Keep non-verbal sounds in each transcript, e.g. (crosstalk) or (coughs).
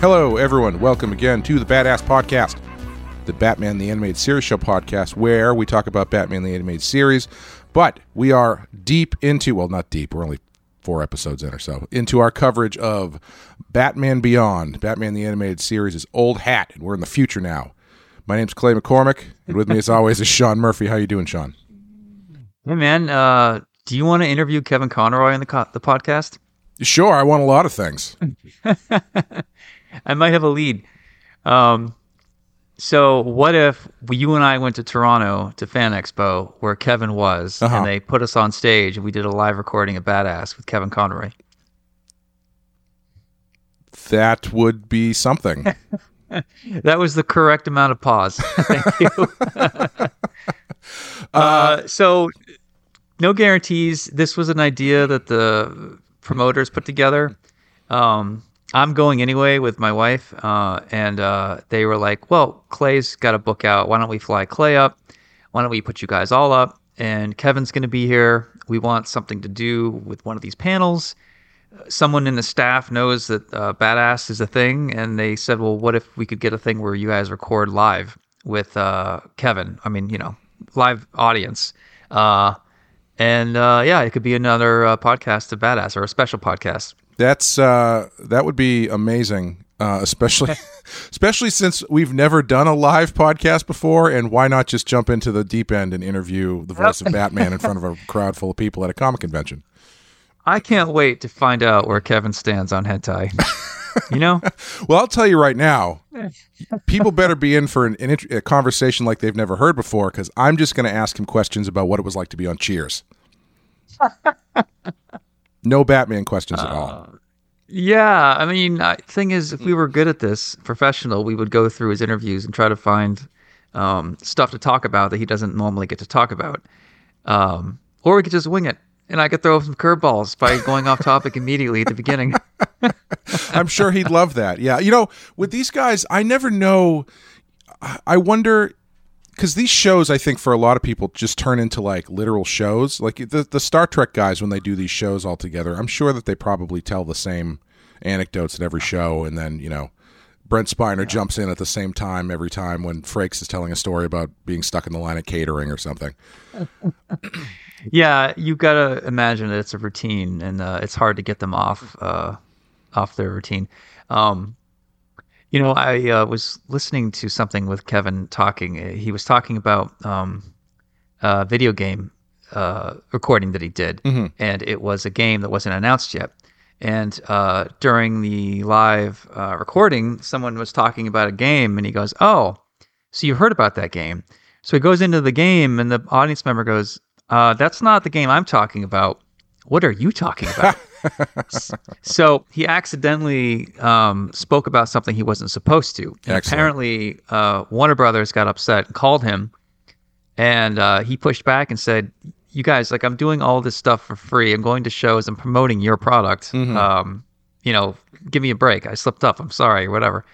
Hello, everyone. Welcome again to the Badass Podcast, the Batman the Animated Series Show podcast, where we talk about Batman the Animated Series. But we are deep into, well, not deep, we're only four episodes in or so, into our coverage of Batman Beyond. Batman the Animated Series is old hat, and we're in the future now. My name's Clay McCormick, and with me, as (laughs) always, is Sean Murphy. How you doing, Sean? Hey, man. Uh, do you want to interview Kevin Conroy on the, co- the podcast? Sure, I want a lot of things. (laughs) I might have a lead. Um, so what if you and I went to Toronto to Fan Expo where Kevin was, Uh-huh. and they put us on stage and we did a live recording of Badass with Kevin Conroy? That would be something. (laughs) That was the correct amount of pause. (laughs) Thank you. (laughs) uh, so, no guarantees. This was an idea that the promoters put together. Um, I'm going anyway with my wife, uh, and uh, they were like, "Well, Clay's got a book out. Why don't we fly Clay up? Why don't we put you guys all up? And Kevin's going to be here. We want something to do with one of these panels." someone in the staff knows that uh, badass is a thing and they said well what if we could get a thing where you guys record live with uh, kevin i mean you know live audience uh, and uh, yeah it could be another podcast of badass or a special podcast That's uh, that would be amazing, uh, especially (laughs) especially since we've never done a live podcast before. And why not just jump into the deep end and interview the voice of Batman in front of a (laughs) crowd full of people at a comic convention? i can't wait to find out where kevin stands on hentai you know (laughs) Well, I'll tell you right now, people better be in for an, an int- a conversation like they've never heard before because I'm just going to ask him questions about what it was like to be on Cheers. No Batman questions at all. Yeah, I mean, I, thing is, if we were good at this, professional, we would go through his interviews and try to find um, stuff to talk about that he doesn't normally get to talk about, um, or we could just wing it, and I could throw some curveballs by going off topic immediately at the beginning. (laughs) (laughs) I'm sure he'd love that. Yeah. You know, with these guys, I never know. I wonder because these shows, I think, for a lot of people, just turn into like literal shows. Like the the Star Trek guys, when they do these shows all together, I'm sure that they probably tell the same anecdotes at every show, and then you know. Brent Spiner jumps in at the same time every time when Frakes is telling a story about being stuck in the line of catering or something. (coughs) yeah, you've gotta imagine that it's a routine, and uh, it's hard to get them off uh, off their routine. Um, you know, I uh, was listening to something with Kevin talking. Uh, He was talking about um, a video game uh, recording that he did, and it was a game that wasn't announced yet. And uh, during the live uh, recording, someone was talking about a game, and he goes, "Oh, so you heard about that game?" So he goes into the game, and the audience member goes, uh, "That's not the game I'm talking about. What are you talking about?" (laughs) so he accidentally um, spoke about something he wasn't supposed to. And Excellent. apparently, uh, Warner Brothers got upset and called him, and uh, he pushed back and said, "You guys, like, I'm doing all this stuff for free. I'm going to shows. I'm promoting your product. Um, you know, give me a break. I slipped up. I'm sorry, or whatever."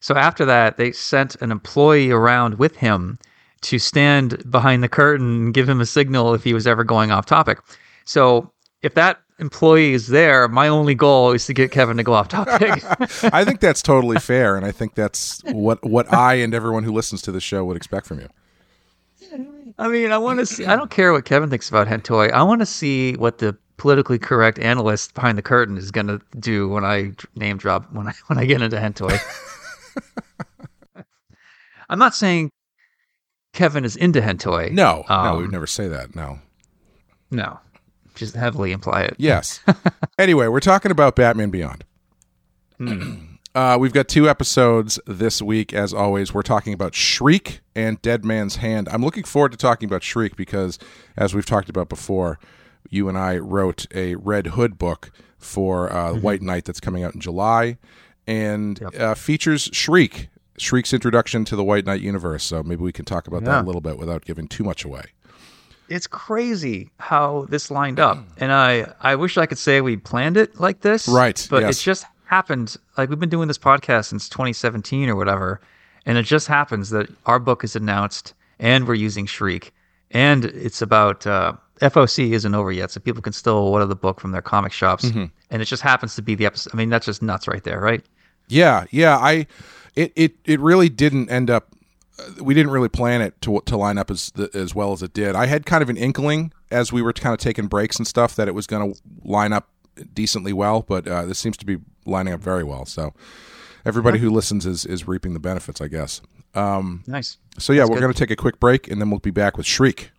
So after that, they sent an employee around with him to stand behind the curtain and give him a signal if he was ever going off topic. So if that employee is there, my only goal is to get Kevin to go off topic. (laughs) (laughs) I think that's totally fair, and I think that's what what I and everyone who listens to the show would expect from you. I mean, I want to see. I don't care what Kevin thinks about hentai. I want to see what the politically correct analyst behind the curtain is going to do when I name drop when I when I get into hentai. (laughs) I'm not saying Kevin is into hentai. No, no, Um, we would never say that. No. no, just heavily imply it. Yes. (laughs) anyway, we're talking about Batman Beyond. (clears throat) uh, we've got two episodes this week. As always, we're talking about Shriek and Dead Man's Hand. I'm looking forward to talking about Shriek because, as we've talked about before, you and I wrote a Red Hood book for uh, White Knight that's coming out in July and uh, features Shriek. Shriek's introduction to the White Knight universe. So maybe we can talk about that a little bit without giving too much away. It's crazy how this lined up and i i wish i could say we planned it like this Right, but yes. it just happened like we've been doing this podcast since 2017 or whatever and it just happens that our book is announced and we're using shriek and it's about uh FOC isn't over yet, so people can still order the book from their comic shops, Mm-hmm. and it just happens to be the episode. I mean, that's just nuts right there, right? Yeah, yeah. I it it it really didn't end up. We didn't really plan it to to line up as as well as it did. I had kind of an inkling as we were kind of taking breaks and stuff that it was going to line up decently well, but uh, this seems to be lining up very well. So everybody who listens is is reaping the benefits, I guess. Um, Nice. so yeah, we're going to take a quick break and then we'll be back with Shriek.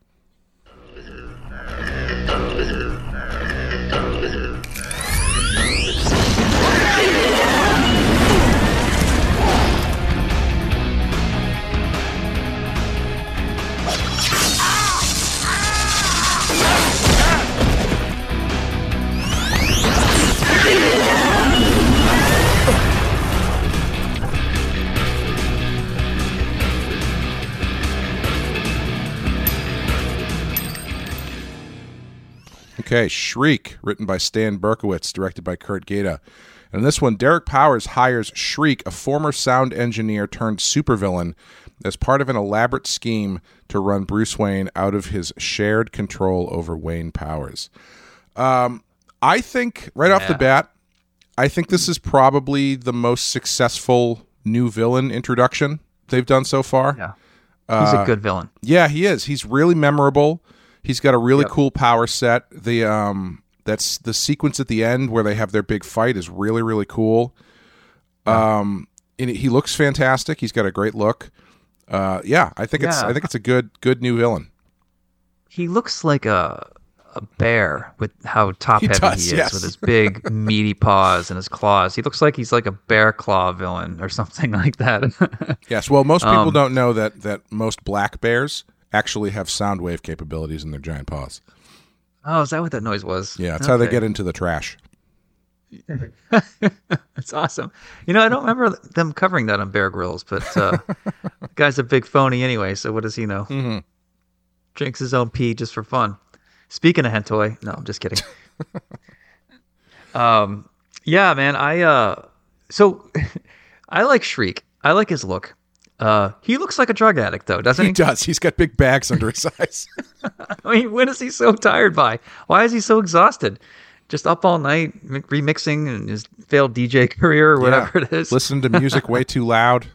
Okay, Shriek, written by Stan Berkowitz, directed by Curt Geda. And in this one, Derek Powers hires Shriek, a former sound engineer turned supervillain, as part of an elaborate scheme to run Bruce Wayne out of his shared control over Wayne Powers. Um, I think, right off the bat, I think this is probably the most successful new villain introduction they've done so far. Yeah. He's Uh, a good villain. Yeah, he is. He's really memorable. He's got a really Yep. cool power set. The um that's the sequence at the end where they have their big fight is really really cool. Um and he looks fantastic. He's got a great look. Uh yeah, I think it's I think it's a good good new villain. He looks like a a bear with how top He heavy does, he is yes. with his big meaty paws and his claws. He looks like he's like a bear claw villain or (laughs) something like that. Yes, well most people Um, don't know that that most black bears actually have sound wave capabilities in their giant paws. oh, is that what that noise was? Yeah, that's how they get into the trash. (laughs) That's awesome. You know, I don't remember them covering that on Bear Grylls, but uh, (laughs) the guy's a big phony anyway. So what does he know? Mm-hmm. Drinks his own pee just for fun. Speaking of hentai, no, I'm just kidding. (laughs) um, yeah, man, I uh, so I like Shriek. I like his look. Uh, he looks like a drug addict though, doesn't He he? does. He's got big bags under his eyes. (laughs) I mean, when is he so tired by? Why is he so exhausted? Just up all night remixing and his failed DJ (laughs) career or whatever Yeah. it is. Listen to music way (laughs) too loud.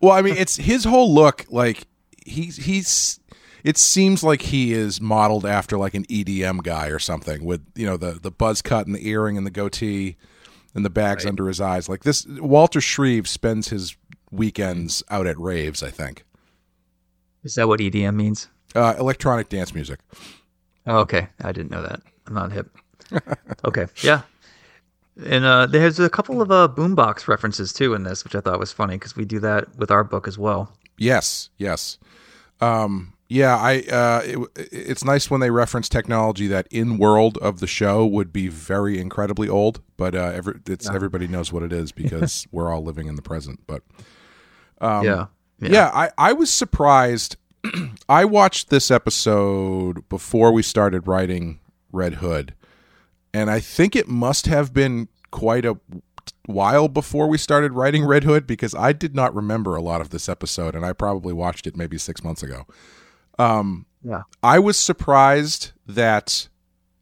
Well, I mean, it's his whole look. Like he's he's. It seems like he is modeled after like an EDM guy or something, with you know the the buzz cut and the earring and the goatee, and the bags under his eyes. Like this, Walter Shreve spends his weekends out at raves. I think Is that what EDM means? uh, electronic dance music. Oh, okay, I didn't know that. I'm not hip. (laughs) okay, yeah. And uh, there's a couple of uh, boombox references too in this, which I thought was funny because we do that with our book as well. Yes, yes. Um, yeah, I. Uh, it, it's nice when they reference technology that in world of the show would be very incredibly old, but uh, every, it's everybody knows what it is because (laughs) we're all living in the present. But Um, yeah. yeah, I, I was surprised. (clears throat) I watched this episode before we started writing Red Hood, and I think it must have been quite a while before we started writing Red Hood because I did not remember a lot of this episode, and I probably watched it maybe six months ago. Um, yeah. I was surprised that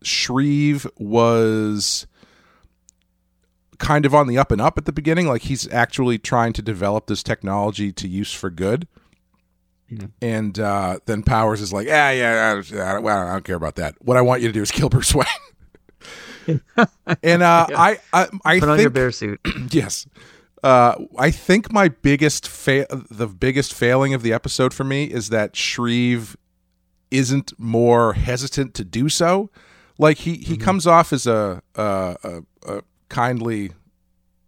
Shreve was kind of on the up and up at the beginning. Like he's actually trying to develop this technology to use for good. And uh, then Powers is like, yeah, yeah, I, well, I don't care about that. What I want you to do is kill Bruce Wayne. (laughs) and uh, I, I, I Put think on your bear suit. (clears throat) yes. Uh, I think my biggest fa- the biggest failing of the episode for me is that Shreve isn't more hesitant to do so. Like he he comes off as a, a, a, a kindly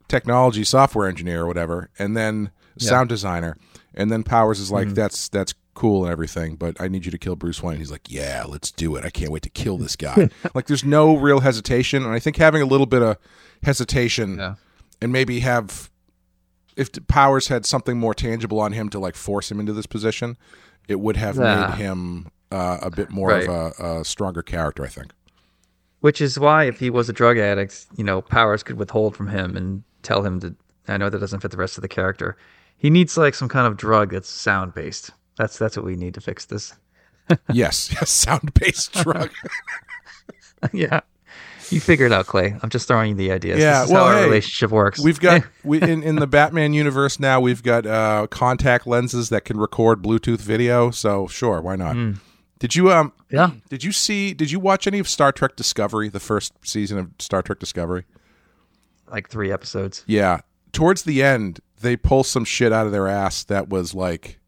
technology software engineer or whatever, and then sound designer, and then Powers is like, "That's that's cool and everything, but I need you to kill Bruce Wayne." He's like, "Yeah, let's do it. I can't wait to kill this guy." (laughs) like, there's no real hesitation, and I think having a little bit of hesitation Yeah. and maybe have if Powers had something more tangible on him to like force him into this position, it would have Yeah. made him uh, a bit more Right. of a, a stronger character. I think. Which is why, if he was a drug addict, you know, Powers could withhold from him and tell him to. I know that doesn't fit the rest of the character. He needs like some kind of drug that's sound based. That's that's what we need to fix this. (laughs) yes, yes, sound based (laughs) drug. yeah. You figure it out, Clay. I'm just throwing you the ideas. Yeah, well, how our hey, relationship works. We've got (laughs) we in, in the Batman universe now. We've got uh, contact lenses that can record Bluetooth video. So sure, why not? Did you um? yeah. Did you see? Did you watch any of Star Trek Discovery? The first season of Star Trek Discovery. Like three episodes. Yeah. Towards the end, they pull some shit out of their ass that was like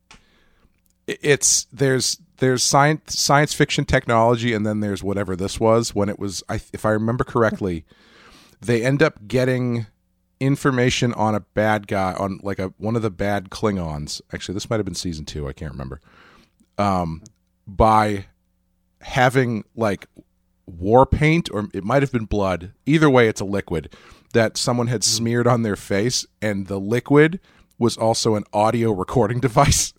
it's there's there's science science fiction technology and then there's whatever this was when it was I, if I remember correctly, (laughs) they end up getting information on a bad guy on like a one of the bad Klingons. Actually, this might have been season 2, I can't remember. Um by having like war paint or it might have been blood. Either way, it's a liquid that someone had smeared on their face, and the liquid was also an audio recording (laughs) device.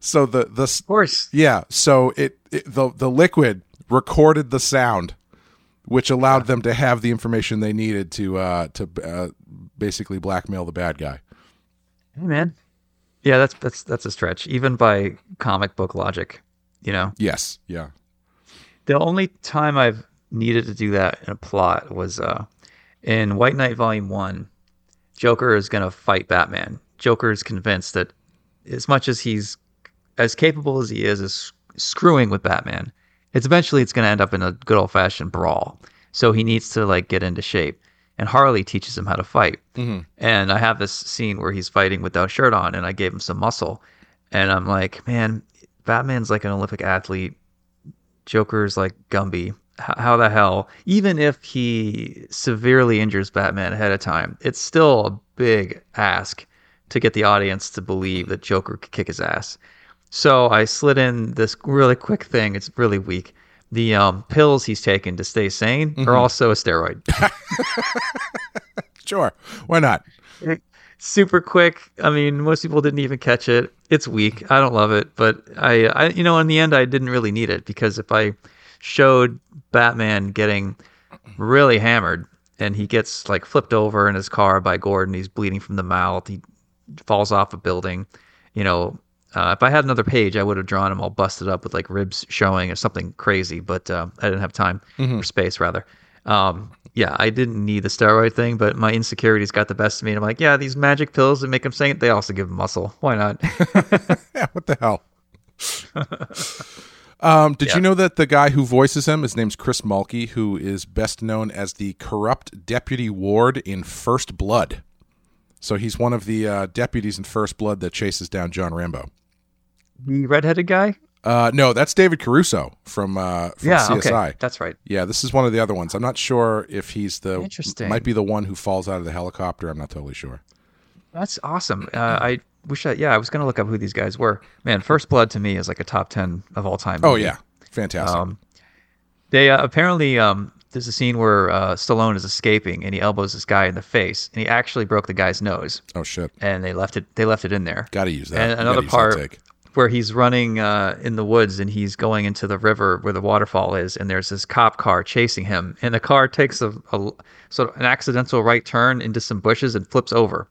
So the the Of course. yeah, so it, it the the liquid recorded the sound, which allowed them to have the information they needed to uh, to uh, basically blackmail the bad guy. Hey, man. Yeah, that's that's that's a stretch, even by comic book logic. You know, Yes, yeah, the only time I've needed to do that in a plot was uh, in White Knight Volume One. Joker is going to fight Batman. Joker is convinced that as much as he's as capable as he is as screwing with Batman, it's eventually it's going to end up in a good old fashioned brawl. So he needs to like get into shape. And Harley teaches him how to fight. And I have this scene where he's fighting without shirt on, and I gave him some muscle. And I'm like, man, Batman's like an Olympic athlete. Joker's like Gumby. H- how the hell? Even if he severely injures Batman ahead of time, it's still a big ask to get the audience to believe that Joker could kick his ass. So I slid in this really quick thing. It's really weak. The um, pills he's taken to stay sane are also a steroid. (laughs) sure, why not? super quick. I mean, most people didn't even catch it. It's weak. I don't love it, but I, I, you know, in the end, I didn't really need it because if I showed Batman getting really hammered and he gets like flipped over in his car by Gordon, he's bleeding from the mouth, he falls off a building, you know. Uh, if I had another page, I would have drawn him all busted up with like ribs showing or something crazy, but uh, I didn't have time or space rather. Um, yeah, I didn't need the steroid thing, but my insecurities got the best of me. And I'm like, yeah, these magic pills that make them sane, they also give him muscle. Why not? (laughs) Yeah, what the hell? (laughs) um, did Yeah. you know that the guy who voices him, his name's Chris Mulkey, who is best known as the corrupt deputy ward in First Blood. So he's one of the uh, deputies in First Blood that chases down John Rambo. the redheaded guy? Uh, no, that's David Caruso from uh, from Yeah, CSI. okay. That's right. Yeah, this is one of the other ones. I'm not sure if he's the Interesting. Might be the one who falls out of the helicopter. I'm not totally sure. That's awesome. Uh, I wish I, yeah, I was going to look up who these guys were. Man, First Blood to me is like a top 10 of all time. Oh yeah, fantastic. Um, they uh, apparently um, there's a scene where uh, Stallone is escaping and he elbows this guy in the face and he actually broke the guy's nose oh shit, and they left it they left it in there. got to use that. And another part. Where he's running uh, in the woods and he's going into the river where the waterfall is, and there's this cop car chasing him, and the car takes a, a sort of an accidental right turn into some bushes and flips over.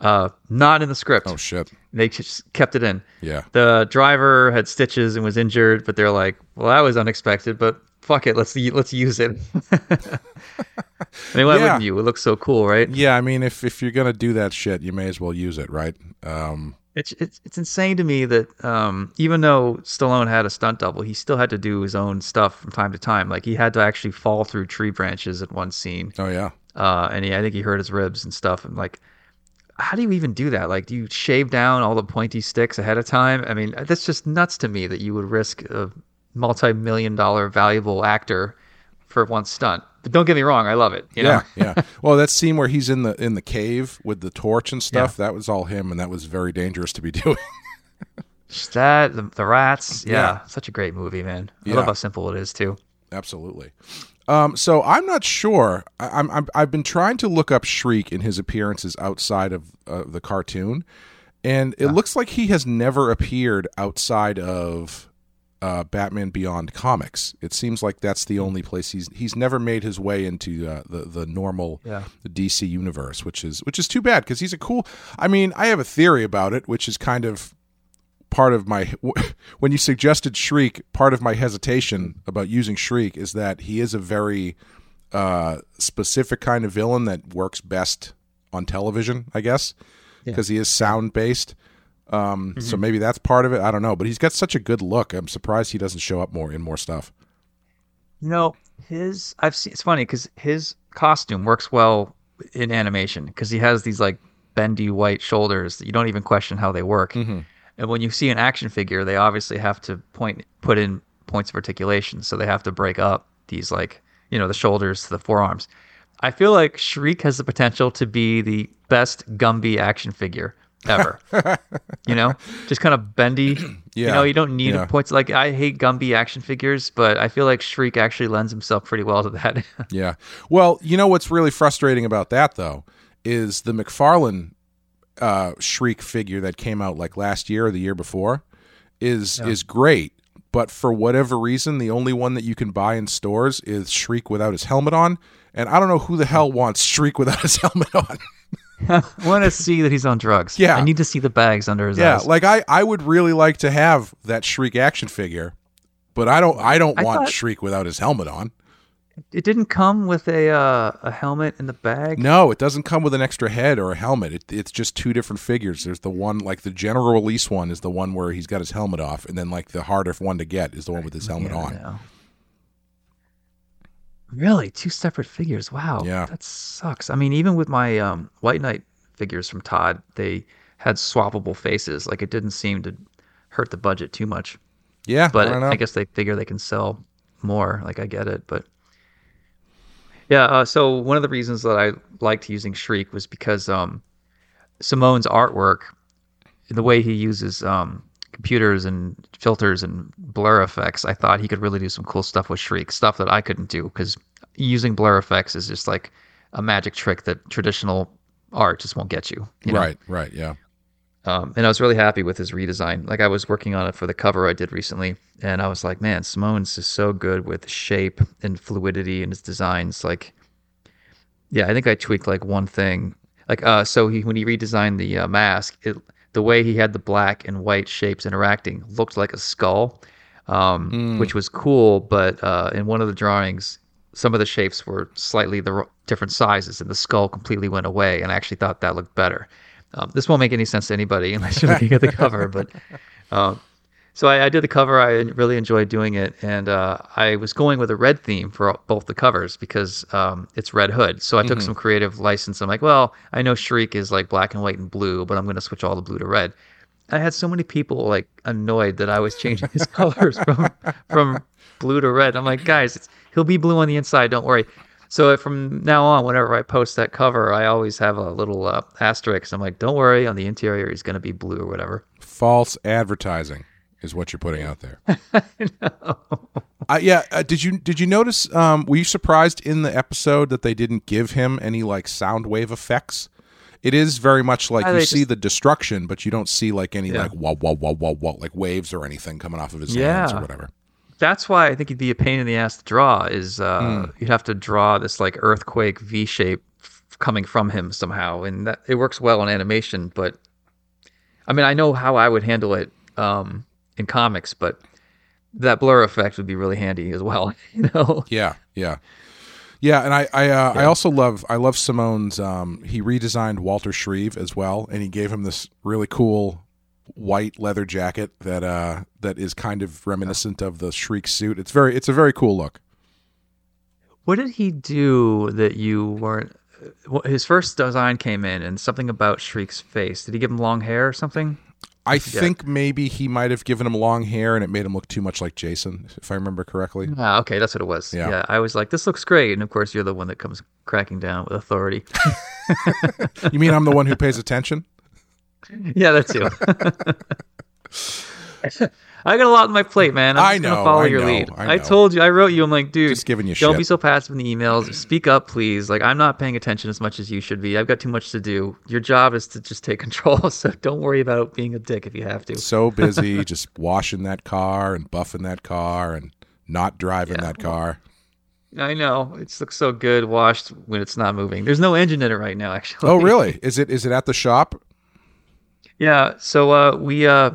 Uh, not in the script. Oh shit, They just kept it in. yeah. The driver had stitches and was injured, but they're like, "Well, that was unexpected, but fuck it, let's let's use it." (laughs) I mean, why Yeah. wouldn't you? It looks so cool, right? Yeah, I mean, if if you're gonna do that shit, you may as well use it, right? Um, It's it's it's insane to me that um, even though Stallone had a stunt double, he still had to do his own stuff from time to time. Like he had to actually fall through tree branches at one scene, oh yeah, uh, and he, I think he hurt his ribs and stuff. And like, how do you even do that? Like, do you shave down all the pointy sticks ahead of time? I mean, that's just nuts to me that you would risk a multi-million dollar valuable actor for one stunt. But don't get me wrong, I love it. You know? yeah, yeah. Well, that scene where he's in the in the cave with the torch and stuff, that was all him, and that was very dangerous to be (laughs) doing. That the, the rats, yeah, Yeah. such a great movie, man. I Yeah. love how simple it is too. Absolutely. Um, so I'm not sure. I, I'm, I'm I've been trying to look up Shriek in his appearances outside of uh, the cartoon, and it looks like he has never appeared outside of uh, Batman Beyond comics. It seems like that's the only place he's he's never made his way into uh, the the normal Yeah. the DC universe, which is which is too bad because he's a cool. I mean, I have a theory about it, which is kind of part of my (laughs) when you suggested Shriek, part of my hesitation about using Shriek is that he is a very uh, specific kind of villain that works best on television, I guess, because he is sound based. Um, So maybe that's part of it. I don't know, but he's got such a good look. I'm surprised he doesn't show up more in more stuff. You know, his I've seen it's funny because his costume works well in animation because he has these like bendy white shoulders that you don't even question how they work. And when you see an action figure, they obviously have to point put in points of articulation, so they have to break up these like you know the shoulders to the forearms. I feel like Shriek has the potential to be the best Gumby action figure ever. (laughs) you know, just kind of bendy. (clears throat) Yeah. You know, you don't need Yeah. points. Like I hate Gumby action figures, but I feel like Shriek actually lends himself pretty well to that. (laughs) Yeah. Well, you know what's really frustrating about that though is the McFarlane uh, Shriek figure that came out like last year or the year before is is great, but for whatever reason, the only one that you can buy in stores is Shriek without his helmet on, and I don't know who the hell wants Shriek without his (laughs) helmet on. I want to see that he's on drugs. Yeah. I need to see the bags under his yeah, eyes. like I I would really like to have that Shriek action figure, but I don't I don't I want thought- Shriek without his helmet on. it didn't come with a uh, a helmet in the bag. No, it doesn't come with an extra head or a helmet. It, it's just two different figures. There's the one like the general release one is the one where he's got his helmet off, and then like the harder one to get is the one with his helmet Yeah, on. Really, two separate figures. Wow. Yeah. that sucks. I mean, even with my um, White Knight figures from Todd, they had swappable faces. Like it didn't seem to hurt the budget too much. Yeah, but I. I, guess they figure they can sell more. Like I get it, but yeah. Uh, so one of the reasons that I liked using Shriek was because um, Simone's artwork, the way he uses um, computers and filters and blur effects, I thought he could really do some cool stuff with Shriek, stuff that I couldn't do because using blur effects is just like a magic trick that traditional art just won't get you. you know? right, right, yeah, Um, and I was really happy with his redesign. Like I was working on it for the cover I did recently, and I was like, man, Simone's is so good with shape and fluidity in his designs. Like, yeah, I think I tweaked like one thing. Like, uh, so he when he redesigned the uh, mask, it the way he had the black and white shapes interacting looked like a skull, um, which was cool. But uh, in one of the drawings, some of the shapes were slightly the different sizes, and the skull completely went away. And I actually thought that looked better. Um, this won't make any sense to anybody (laughs) unless you're looking at the cover, but um, so I, I did the cover. I really enjoyed doing it, and uh, I was going with a red theme for both the covers because um, it's Red Hood. So I took some creative license. I'm like, well, I know Shriek is like black and white and blue, but I'm going to switch all the blue to red. I had so many people like annoyed that I was changing his (laughs) colors from from blue to red. I'm like, guys, it's, he'll be blue on the inside. Don't worry. So from now on, whenever I post that cover, I always have a little uh, asterisk. I'm like, don't worry, on the interior he's going to be blue or whatever. false advertising is what you're putting out there. (laughs) I Uh, yeah, uh, did you did you notice? Um, were you surprised in the episode that they didn't give him any like sound wave effects? It is very much like Uh, you see just- the destruction, but you don't see like any Yeah. like wah wah wah wah wah like waves or anything coming off of his hands or whatever. That's why I think it'd be a pain in the ass to draw. Is uh, you'd have to draw this like earthquake V shape f- coming from him somehow, and that it works well in animation. But I mean, I know how I would handle it um, in comics, but that blur effect would be really handy as well. (laughs) You know? Yeah, yeah, yeah. And I, I, uh, I also love, I love Simone's. Um, he redesigned Walter Shreve as well, and he gave him this really cool white leather jacket that, uh, that is kind of reminiscent of the Shriek suit. It's very, it's a very cool look. What did he do that you weren't? His first design came in, and something about Shriek's face. Did he give him long hair or something? I think maybe he might have given him long hair, and it made him look too much like Jason, if I remember correctly. Ah, okay, that's what it was. Yeah. yeah, I was like, this looks great, and of course, you're the one that comes cracking down with authority. (laughs) you mean I'm the one who pays attention? (laughs) yeah, that's (laughs) you. I got a lot on my plate, man. I'm I just gonna follow I your know, lead. I I, told you, I wrote you. I'm like, dude, Just giving you shit. don't shit. be so passive in the emails. Speak up, please. Like, I'm not paying attention as much as you should be. I've got too much to do. Your job is to just take (laughs) control. So don't worry about being a dick if you have to. So (laughs) busy just washing that car and buffing that car and not driving that car. I know it looks so good washed when it's not moving. There's no engine in it right now, actually. Oh, really? (laughs) Is it is it at the shop? Yeah. So uh, we uh,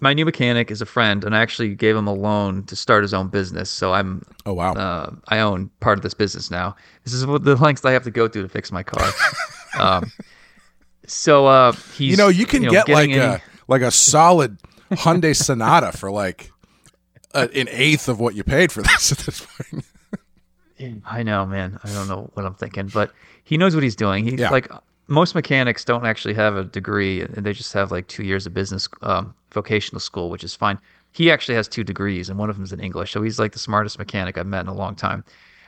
my new mechanic is a friend, and I actually gave him a loan to start his own business. So I'm Oh wow. uh, I own part of this business now. This is what the lengths I have to go through to fix my car. (laughs) um, so uh, he's you know, you can get like any- a like a solid Hyundai Sonata for like a, an eighth of what you paid for this at this point. (laughs) I know, man. I don't know what I'm thinking, but he knows what he's doing. He's Yeah. like most mechanics don't actually have a degree, and they just have like two years of business um, vocational school, which is fine. He actually has two degrees, and one of them is in English. So he's like the smartest mechanic I've met in a long time.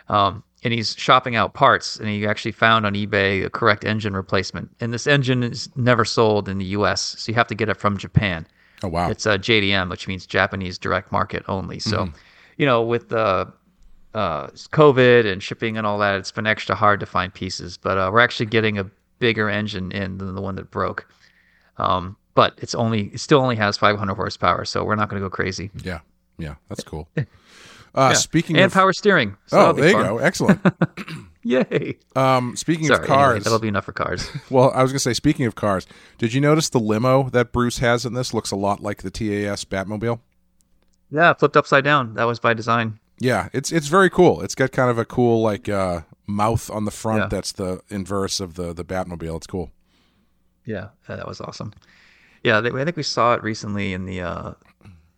Um, and he's shopping out parts, and he actually found on eBay a correct engine replacement. And this engine is never sold in the U.S., so you have to get it from Japan. Oh wow. It's a JDM, which means Japanese direct market only. So, Mm-hmm. you know, with the uh, COVID and shipping and all that, it's been extra hard to find pieces. But uh, we're actually getting a bigger engine in than the one that broke. Um, but it's only it still only has 500 horsepower, so we're not going to go crazy. yeah. Yeah, that's cool. (laughs) Uh, Speaking and of power steering. So oh, there you fun. go. Excellent. (laughs) Yay! Um, speaking Sorry, of anyway, cars, that'll be enough for cars. (laughs) well, I was gonna say, speaking of cars, did you notice the limo that Bruce has in this looks a lot like the TAS Batmobile? yeah, flipped upside down. That was by design. Yeah, it's it's very cool. It's got kind of a cool like uh, mouth on the front Yeah. that's the inverse of the the Batmobile. It's cool. Yeah, that was awesome. Yeah, I think we saw it recently in the uh,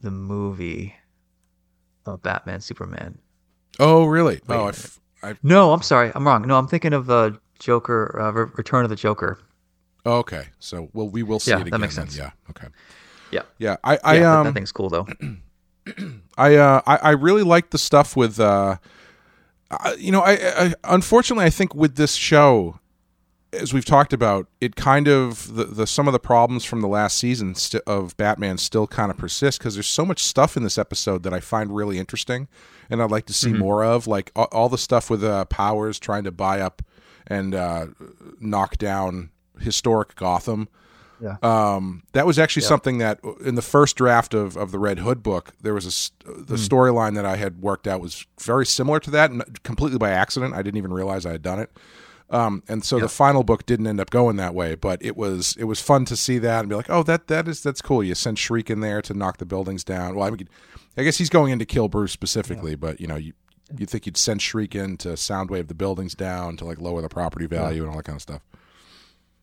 the movie of Batman Superman. Oh, really? Wait oh, a I, minute. f- I No, I'm sorry, I'm wrong. No, I'm thinking of uh, Joker, uh, Re- Return of the Joker. oh, okay. So, well, we will see Yeah, it that again. makes then. sense. Yeah. Okay. Yeah, Yeah. I I yeah, that- um that thing's cool though. (clears throat) I uh I, I really like the stuff with uh, You know I, I unfortunately I think with this show as we've talked about it kind of the, the some of the problems from the last season st- of Batman still kind of persist because there's so much stuff in this episode that I find really interesting and I'd like to see more of like all, all the stuff with uh, Powers trying to buy up and uh, knock down historic Gotham Yeah. um, that was actually something that in the first draft of, of the Red Hood book, there was a the storyline that I had worked out was very similar to that, and completely by accident. I didn't even realize I had done it. Um, and so the final book didn't end up going that way, but it was it was fun to see that and be like, oh, that that is that's cool. You send Shriek in there to knock the buildings down. Well, I mean, I guess he's going in to kill Bruce specifically, but you know, you you think you'd send Shriek in to soundwave the buildings down to like lower the property value and all that kind of stuff.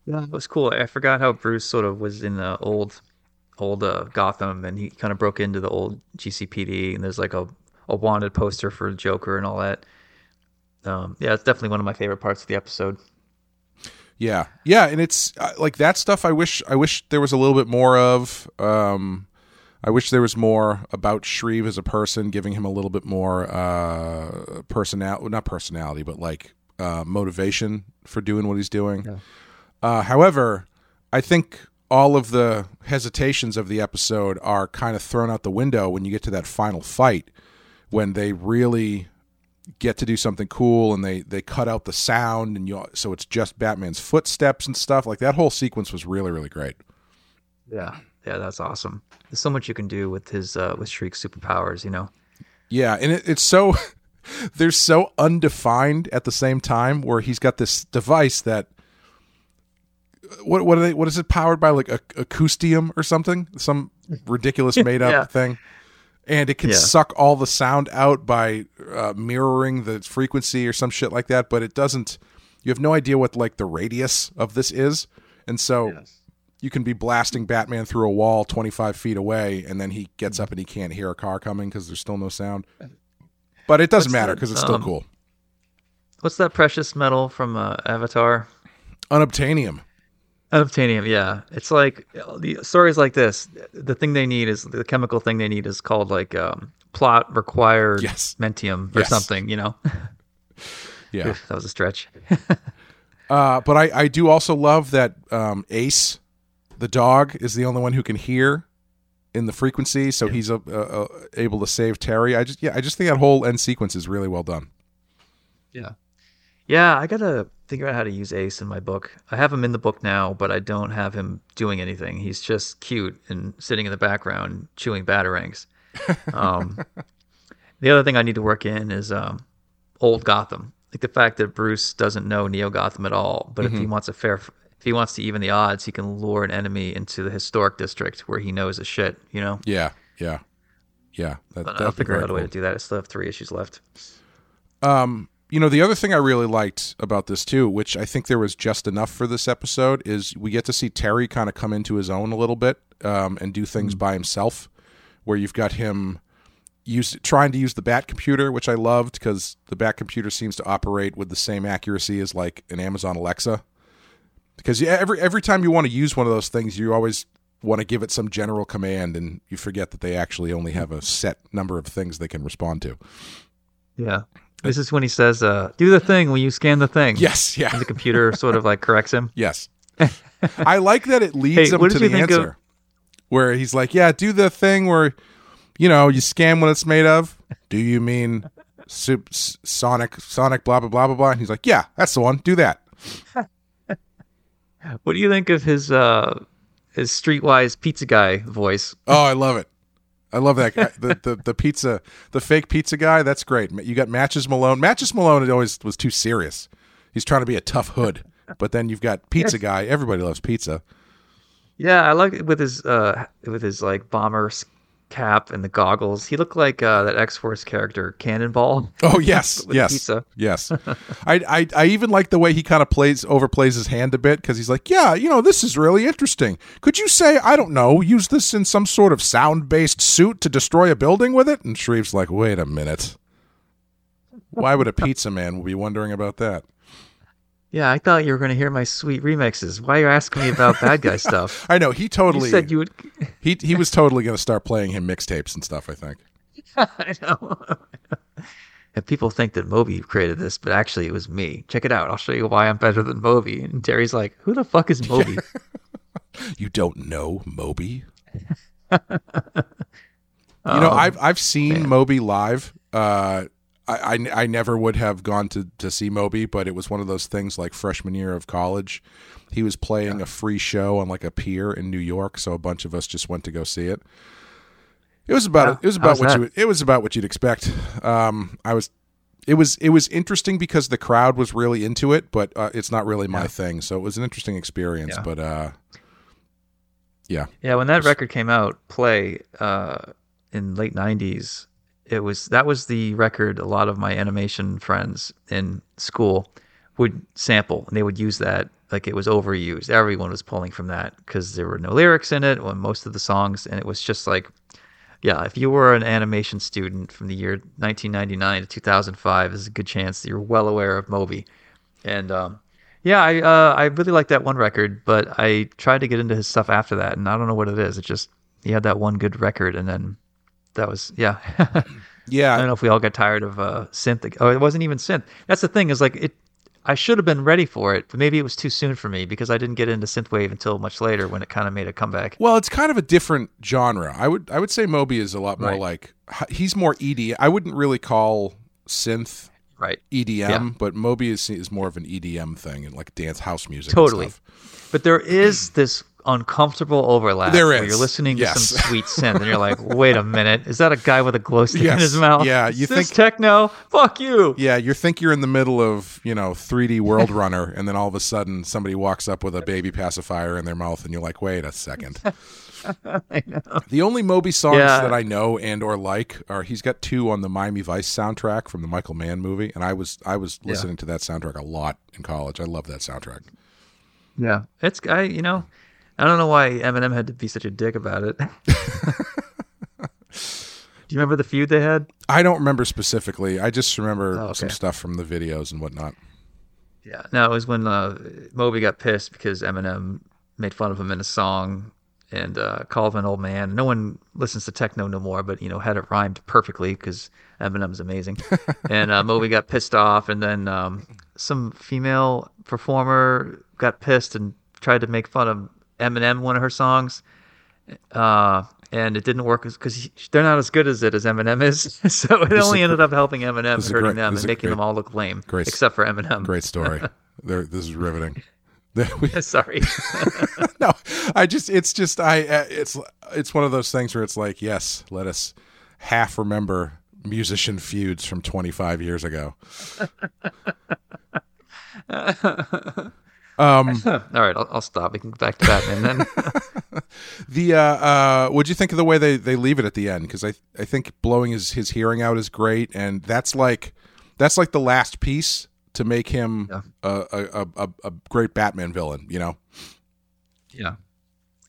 Yeah, it was cool. I forgot how Bruce sort of was in the old, old uh, Gotham, and he kind of broke into the old GCPD, and there's like a, a wanted poster for Joker and all that. Um, yeah, it's definitely one of my favorite parts of the episode. Yeah, yeah, and it's uh, like that stuff. I wish, I wish there was a little bit more of. Um, I wish there was more about Shreve as a person, giving him a little bit more uh, personality, not personality, but like uh, motivation for doing what he's doing. Uh, however, I think all of the hesitations of the episode are kind of thrown out the window when you get to that final fight, when they really get to do something cool and they they cut out the sound and you so it's just Batman's footsteps and stuff like that whole sequence was really really great. Yeah, yeah, that's awesome. There's so much you can do with his uh, with Shriek's superpowers. You know. Yeah, and it, it's so (laughs) they're so undefined at the same time where he's got this device that what what are they what is it powered by? Like a acoustium or something? Some ridiculous (laughs) made up Yeah. thing. And it can Yeah. suck all the sound out by uh, mirroring the frequency or some shit like that but it doesn't you have no idea what like the radius of this is. And so you can be blasting batman through a wall 25 feet away and then he gets up and he can't hear a car coming because there's still no sound. But it doesn't What's matter because it's still um, cool. What's that precious metal from uh, Avatar? unobtainium Unobtainium, yeah. It's like the stories like this. The thing they need is the chemical thing they need is called like um, plot required Yes. mentium or Yes. something. You know, yeah Oof, that was a stretch. (laughs) Uh, but I, I do also love that um, Ace, the dog, is the only one who can hear in the frequency, so he's uh, uh, able to save Terry. I just yeah, I just think that whole end sequence is really well done. Yeah, yeah. I gotta figure out how to use Ace in my book. I have him in the book now, but I don't have him doing anything. He's just cute and sitting in the background chewing batarangs. (laughs) Um, the other thing I need to work in is um, old Gotham. Like the fact that Bruce doesn't know Neo Gotham at all, but if he wants a fair if he wants to even the odds, he can lure an enemy into the historic district where he knows a shit. You know. Yeah, yeah, yeah. That, I'll figure out a way cool. to do that. I still have three issues left. You know the other thing i really liked about this too which i think there was just enough for this episode is we get to see terry kind of come into his own a little bit um, and do things by himself where you've got him use trying to use the bat computer which i loved because the bat computer seems to operate with the same accuracy as like an amazon alexa. Because yeah, every every time you want to use one of those things you always want to give it some general command and you forget that they actually only have a set number of things they can respond to. Yeah. This is when he says, uh, "Do the thing when you scan the thing." yes yeah And the computer sort of like corrects him. (laughs) Yes. I like that it leads Hey, him to the think of- answer. Where he's like, Yeah, do the thing where you know, you scan what it's made of. Do you mean soup, s- Sonic Sonic blah blah blah blah blah? And he's like, Yeah, that's the one. Do that. (laughs) What do you think of his uh, his streetwise pizza guy voice? Oh, I love it. I love that guy. the, the the pizza the fake pizza guy, that's great. You got Matches Malone. Matches Malone always was too serious. He's trying to be a tough hood. But then you've got Pizza Guy. Everybody loves pizza. Yeah, I like it with his uh, with his like bomber cap and the goggles. He looked like uh, that X Force character Cannonball. (laughs) Oh yes, (laughs) yes, pizza. yes. (laughs) I, I I even like the way he kind of plays overplays his hand a bit because he's like, yeah, you know, this is really interesting. Could you say I don't know, use this in some sort of sound based suit to destroy a building with it? And Shreve's like, wait a minute. Why would a pizza man be wondering about that? Yeah, I thought you were going to hear my sweet remixes. Why are you asking me about bad guy (laughs) stuff? I know he You totally said you would. (laughs) he he was totally going to start playing him mixtapes and stuff. I think. (laughs) I know. And people think that Moby created this, but actually it was me. Check it out. I'll show you why I'm better than Moby. And Terry's like, "Who the fuck is Moby?" You don't know Moby? Um, you know, I've I've seen Moby live. Uh, I, I I never would have gone to to see Moby, but it was one of those things like freshman year of college. He was playing a free show on like a pier in New York, so a bunch of us just went to go see it. It was about Wow. it was about was what that? you it was about what you'd expect. Um, I was it was it was interesting because the crowd was really into it, but uh, it's not really my thing. So it was an interesting experience. Yeah. But uh, yeah, Yeah, when that record came out, Play, uh, in late '90s, it was that was the record. A lot of my animation friends in school would sample, and they would use that like it was overused. Everyone was pulling from that because there were no lyrics in it on most of the songs, and it was just like, yeah, if you were an animation student from the year 1999 to 2005, there's a good chance that you're well aware of Moby. And um, yeah, I uh, I really like that one record, but I tried to get into his stuff after that, and I don't know what it is. It just he had that one good record, and then that was yeah. (laughs) Yeah. I don't know if we all got tired of uh, synth. Oh, it wasn't even synth. That's the thing is like it. I should have been ready for it, but maybe it was too soon for me because I didn't get into synthwave until much later when it kind of made a comeback. Well, it's kind of a different genre. I would I would say Moby is a lot more Right. like he's more EDM. I wouldn't really call synth Right. EDM, Yeah. but Moby is is more of an EDM thing and like dance house music. Totally. stuff. But there is this uncomfortable overlap. There where is, You're listening yes. to some sweet synth, and you're like, (laughs) "Wait a minute, is that a guy with a glow stick in his mouth? yeah, you Is this think- techno? Fuck you!" Yeah, you think you're in the middle of you know 3D World (laughs) Runner, and then all of a sudden somebody walks up with a baby pacifier in their mouth, and you're like, wait a second. (laughs) The only Moby songs Yeah. that I know and or like are he's got two on the Miami Vice soundtrack from the Michael Mann movie, and I was I was listening to that soundtrack a lot in college. I love that soundtrack. Yeah, it's I. You know, I don't know why Eminem had to be such a dick about it. (laughs) Do you remember the feud they had? I don't remember specifically. I just remember Oh, some stuff from the videos and whatnot. Yeah, no, it was when uh, Moby got pissed because Eminem made fun of him in a song and uh, called him an old man. No one listens to techno no more, but you know had it rhymed perfectly because Eminem's amazing. (laughs) and uh, Moby got pissed off, and then um, some female performer got pissed and tried to make fun of Eminem in one of her songs. Uh, and it didn't work because they're not as good as it as Eminem is. (laughs) so it only a ended up helping Eminem, hurting great- them, and making great- them all look lame, great- except for Eminem. Great story. (laughs) this is riveting. (laughs) Sorry. no, I just it's just I uh, it's it's one of those things where it's like yes, let us half remember musician feuds from 25 years ago. Um, (laughs) All right, I'll, I'll stop. We can go back to Batman then. (laughs) the uh, uh, what'd you think of the way they, they leave it at the end? Because I I think blowing his, his hearing out is great, and that's like that's like the last piece to make him Yeah. a, a, a a great Batman villain. You know? yeah.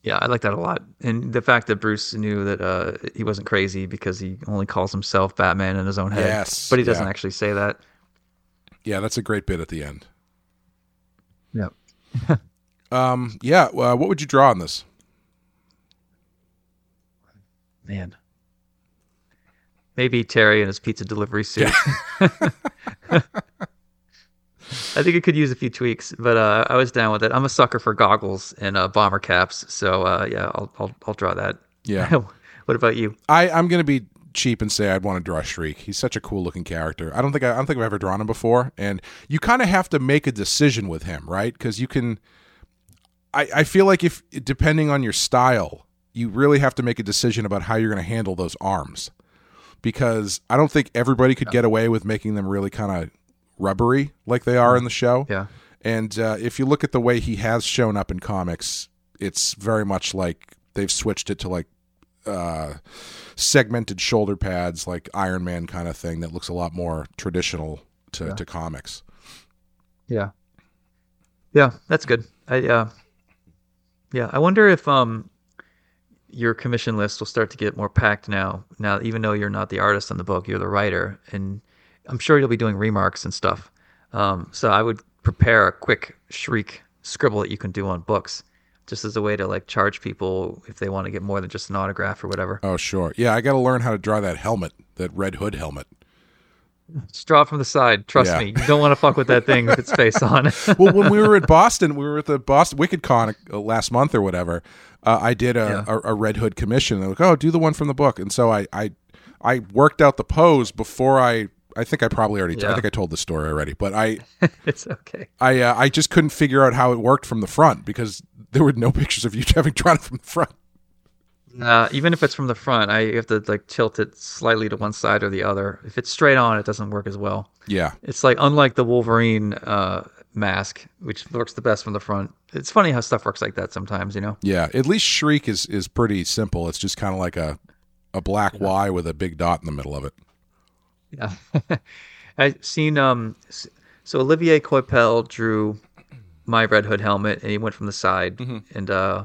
Yeah, I like that a lot. And the fact that Bruce knew that uh, he wasn't crazy because he only calls himself Batman in his own head. Yes, But he doesn't yeah. actually say that. Yeah, that's a great bit at the end. Yep. Um, yeah. Uh, what would you draw on this? Man. Maybe Terry in his pizza delivery suit. (laughs) (laughs) I think it could use a few tweaks, but uh, I was down with it. I'm a sucker for goggles and uh, bomber caps, so uh, yeah, I'll, I'll I'll draw that. Yeah. (laughs) what about you? I I'm gonna be cheap and say I'd want to draw Shriek. He's such a cool looking character. I don't think I, I don't think I've ever drawn him before, and you kind of have to make a decision with him, right? Because you can. I I feel like if depending on your style, you really have to make a decision about how you're going to handle those arms, because I don't think everybody could get away with making them really kind of rubbery like they are in the show. Yeah. And uh, if you look at the way he has shown up in comics, it's very much like they've switched it to like uh, segmented shoulder pads, like Iron Man kind of thing that looks a lot more traditional to, to comics. Yeah. Yeah, that's good. I uh yeah, I wonder if um your commission list will start to get more packed now. Now even though you're not the artist on the book, you're the writer and I'm sure you'll be doing remarks and stuff. Um so I would prepare a quick shriek scribble that you can do on books just as a way to like charge people if they want to get more than just an autograph or whatever. Oh, sure. Yeah, I got to learn how to draw that helmet, that Red Hood helmet. Just draw it from the side. Trust Yeah. me. You don't want to fuck with that thing with its face on. (laughs) well, when we were at Boston, we were at the Boston Wicked Con uh, last month or whatever. Uh, I did a, Yeah. a, a Red Hood commission. They're like, "Oh, do the one from the book." And so I, I, I worked out the pose before I. I think I probably already. I Yeah. think I told the story already, but I, (laughs) it's okay. I, uh, I just couldn't figure out how it worked from the front because there were no pictures of you (laughs) having drawn it from the front. Uh, even if it's from the front, I have to like tilt it slightly to one side or the other. If it's straight on, it doesn't work as well. Yeah, It's like unlike the Wolverine uh, mask, which works the best from the front. It's funny how stuff works like that sometimes, you know. yeah. At least Shriek is is pretty simple. It's just kind of like a, a black Y with a big dot in the middle of it. Yeah. (laughs) I've seen um so Olivier Coipel drew my Red Hood helmet and he went from the side and uh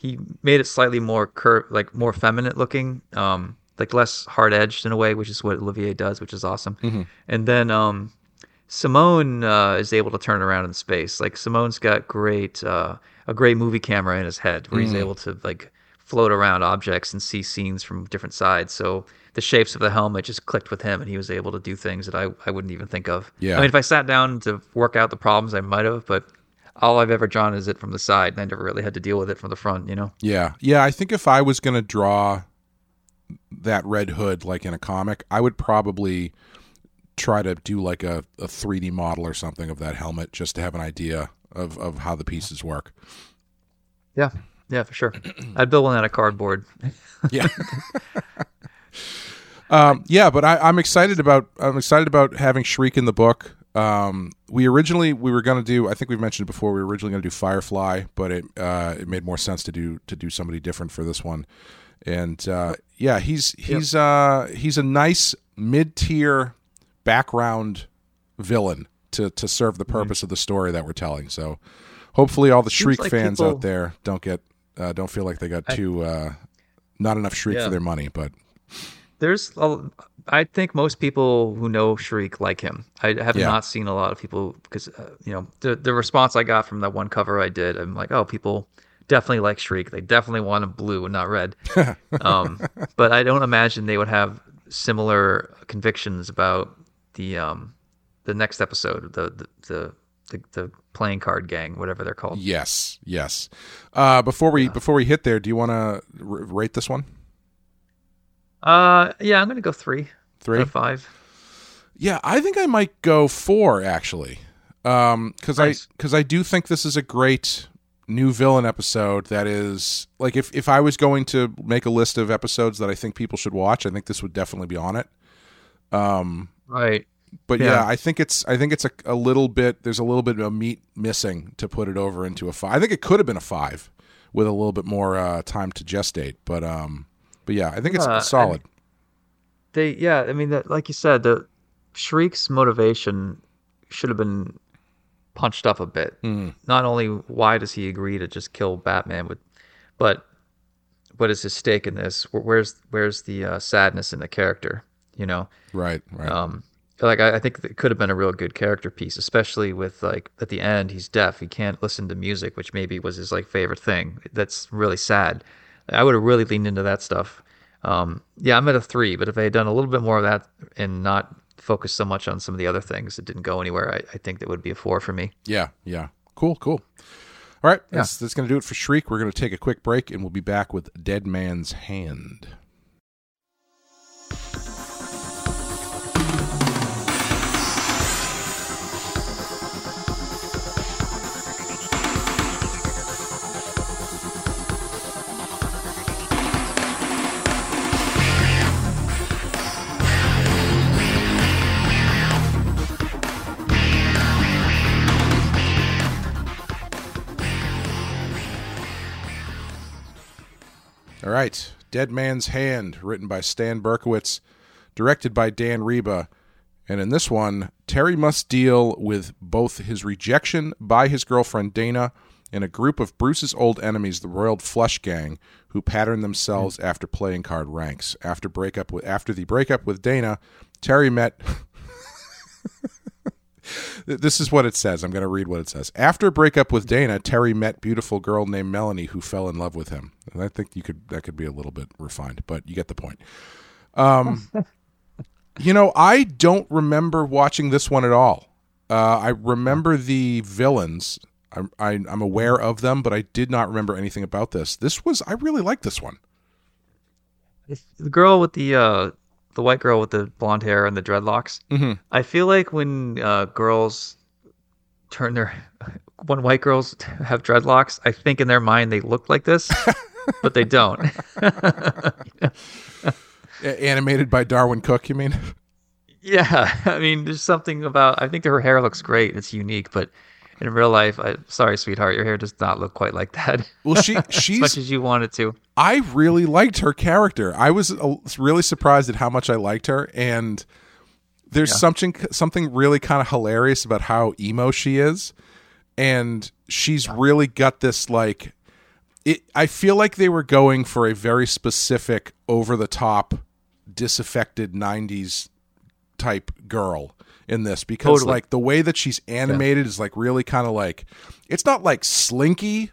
he made it slightly more cur like more feminine looking, um like less hard edged in a way, which is what Olivier does, which is awesome. And then um Simone uh, is able to turn around in space. Like Simone's got great uh, a great movie camera in his head where he's able to like float around objects and see scenes from different sides. So the shapes of the helmet just clicked with him, and he was able to do things that I, I wouldn't even think of. Yeah. I mean, if I sat down to work out the problems, I might have, but all I've ever drawn is it from the side, and I never really had to deal with it from the front. You know? Yeah, yeah. I think if I was going to draw that Red Hood like in a comic, I would probably try to do like a, a 3D model or something of that helmet just to have an idea of, of how the pieces work. Yeah. Yeah, for sure. (clears throat) I'd build one out of cardboard. (laughs) Yeah. (laughs) um, yeah, but I, I'm excited about I'm excited about having Shriek in the book. Um, we originally we were going to do I think we've mentioned it before we were originally going to do Firefly, but it uh, it made more sense to do to do somebody different for this one. And uh, yeah, he's he's uh, he's a nice mid tier background villain to to serve the purpose of the story that we're telling. So hopefully all the Shriek like fans people- out there don't get uh, don't feel like they got too uh, not enough Shriek Yeah. for their money, but There's, a, I think most people who know Shriek like him. I have Yeah. not seen a lot of people because, uh, you know, the the response I got from that one cover I did, I'm like, oh, people definitely like Shriek. They definitely want him blue and not red. (laughs) um, but I don't imagine they would have similar convictions about the um, the next episode, the the the, the, the playing card gang, whatever they're called. yes, yes. Uh, before we before we hit there, do you want to r- rate this one? Uh, yeah, I'm gonna go three, Three. five. Yeah, I think I might go four actually, because Nice. I because I do think this is a great new villain episode. That is like if if I was going to make a list of episodes that I think people should watch, I think this would definitely be on it. Um, Right. but yeah. Yeah. I think it's I think it's a, a little bit there's a little bit of meat missing to put it over into a five. I think it could have been a five with a little bit more uh, time to gestate, but um, but yeah, I think it's Yeah, solid. They, yeah, I mean, that, like you said, the Shriek's motivation should have been punched up a bit. Mm. Not only why does he agree to just kill Batman, with, but what is his stake in this? Where's where's the uh, sadness in the character? You know, right, right. um, like I, I think it could have been a real good character piece, especially with like at the end he's deaf, he can't listen to music, which maybe was his like favorite thing. That's really sad. I would have really leaned into that stuff. Um, yeah, I'm at a three, but if they had done a little bit more of that and not focused so much on some of the other things that didn't go anywhere, I, I think that would be a four for me. Yeah, yeah. Cool, cool. All right, that's, that's going to do it for Shriek. We're going to take a quick break and we'll be back with Dead Man's Hand. All right, Dead Man's Hand, written by Stan Berkowitz, directed by Dan Riba. And in this one, Terry must deal with both his rejection by his girlfriend Dana and a group of Bruce's old enemies, the Royal Flush Gang, who pattern themselves hmm. after playing card ranks. After breakup with after the breakup with Dana, Terry met (laughs) This is what it says. I'm going to read what it says. After breakup with Dana, Terry met beautiful girl named Melanie who fell in love with him. And I think you could that could be a little bit refined, but you get the point. Um, (laughs) you know, I don't remember watching this one at all. Uh, I remember the villains. I'm, I, I'm aware of them, but I did not remember anything about this. This was I really like this one. The girl with the uh, the white girl with the blonde hair and the dreadlocks. Mm-hmm. I feel like when uh, girls turn their (laughs) when white girls (laughs) have dreadlocks, I think in their mind they look like this, (laughs) but they don't. Animated by Darwyn Cooke, you mean? yeah, I mean, there's something about. I think her hair looks great. It's unique, but in real life, I sorry, sweetheart, your hair does not look quite like that. Well, she (laughs) as much as you want it to. I really liked her character. I was uh, really surprised at how much I liked her, and there's Yeah. something something really kind of hilarious about how emo she is, and she's really got this like. It, I feel like they were going for a very specific, over the top, disaffected '90s type girl in this because Totally. like the way that she's animated is like really kind of like it's not like slinky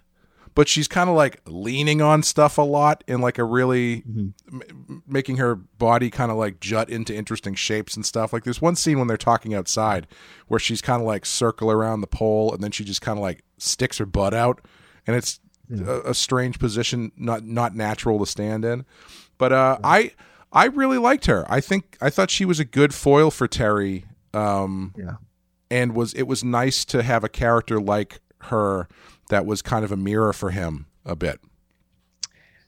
but she's kind of like leaning on stuff a lot and like a really Mm-hmm. m- making her body kind of like jut into interesting shapes and stuff. Like there's one scene when they're talking outside where she's kind of like circle around the pole and then she just kind of like sticks her butt out and it's a, a strange position not not natural to stand in. But uh i i really liked her. I think i thought she was a good foil for terry um Yeah. and was it was nice to have a character like her that was kind of a mirror for him a bit.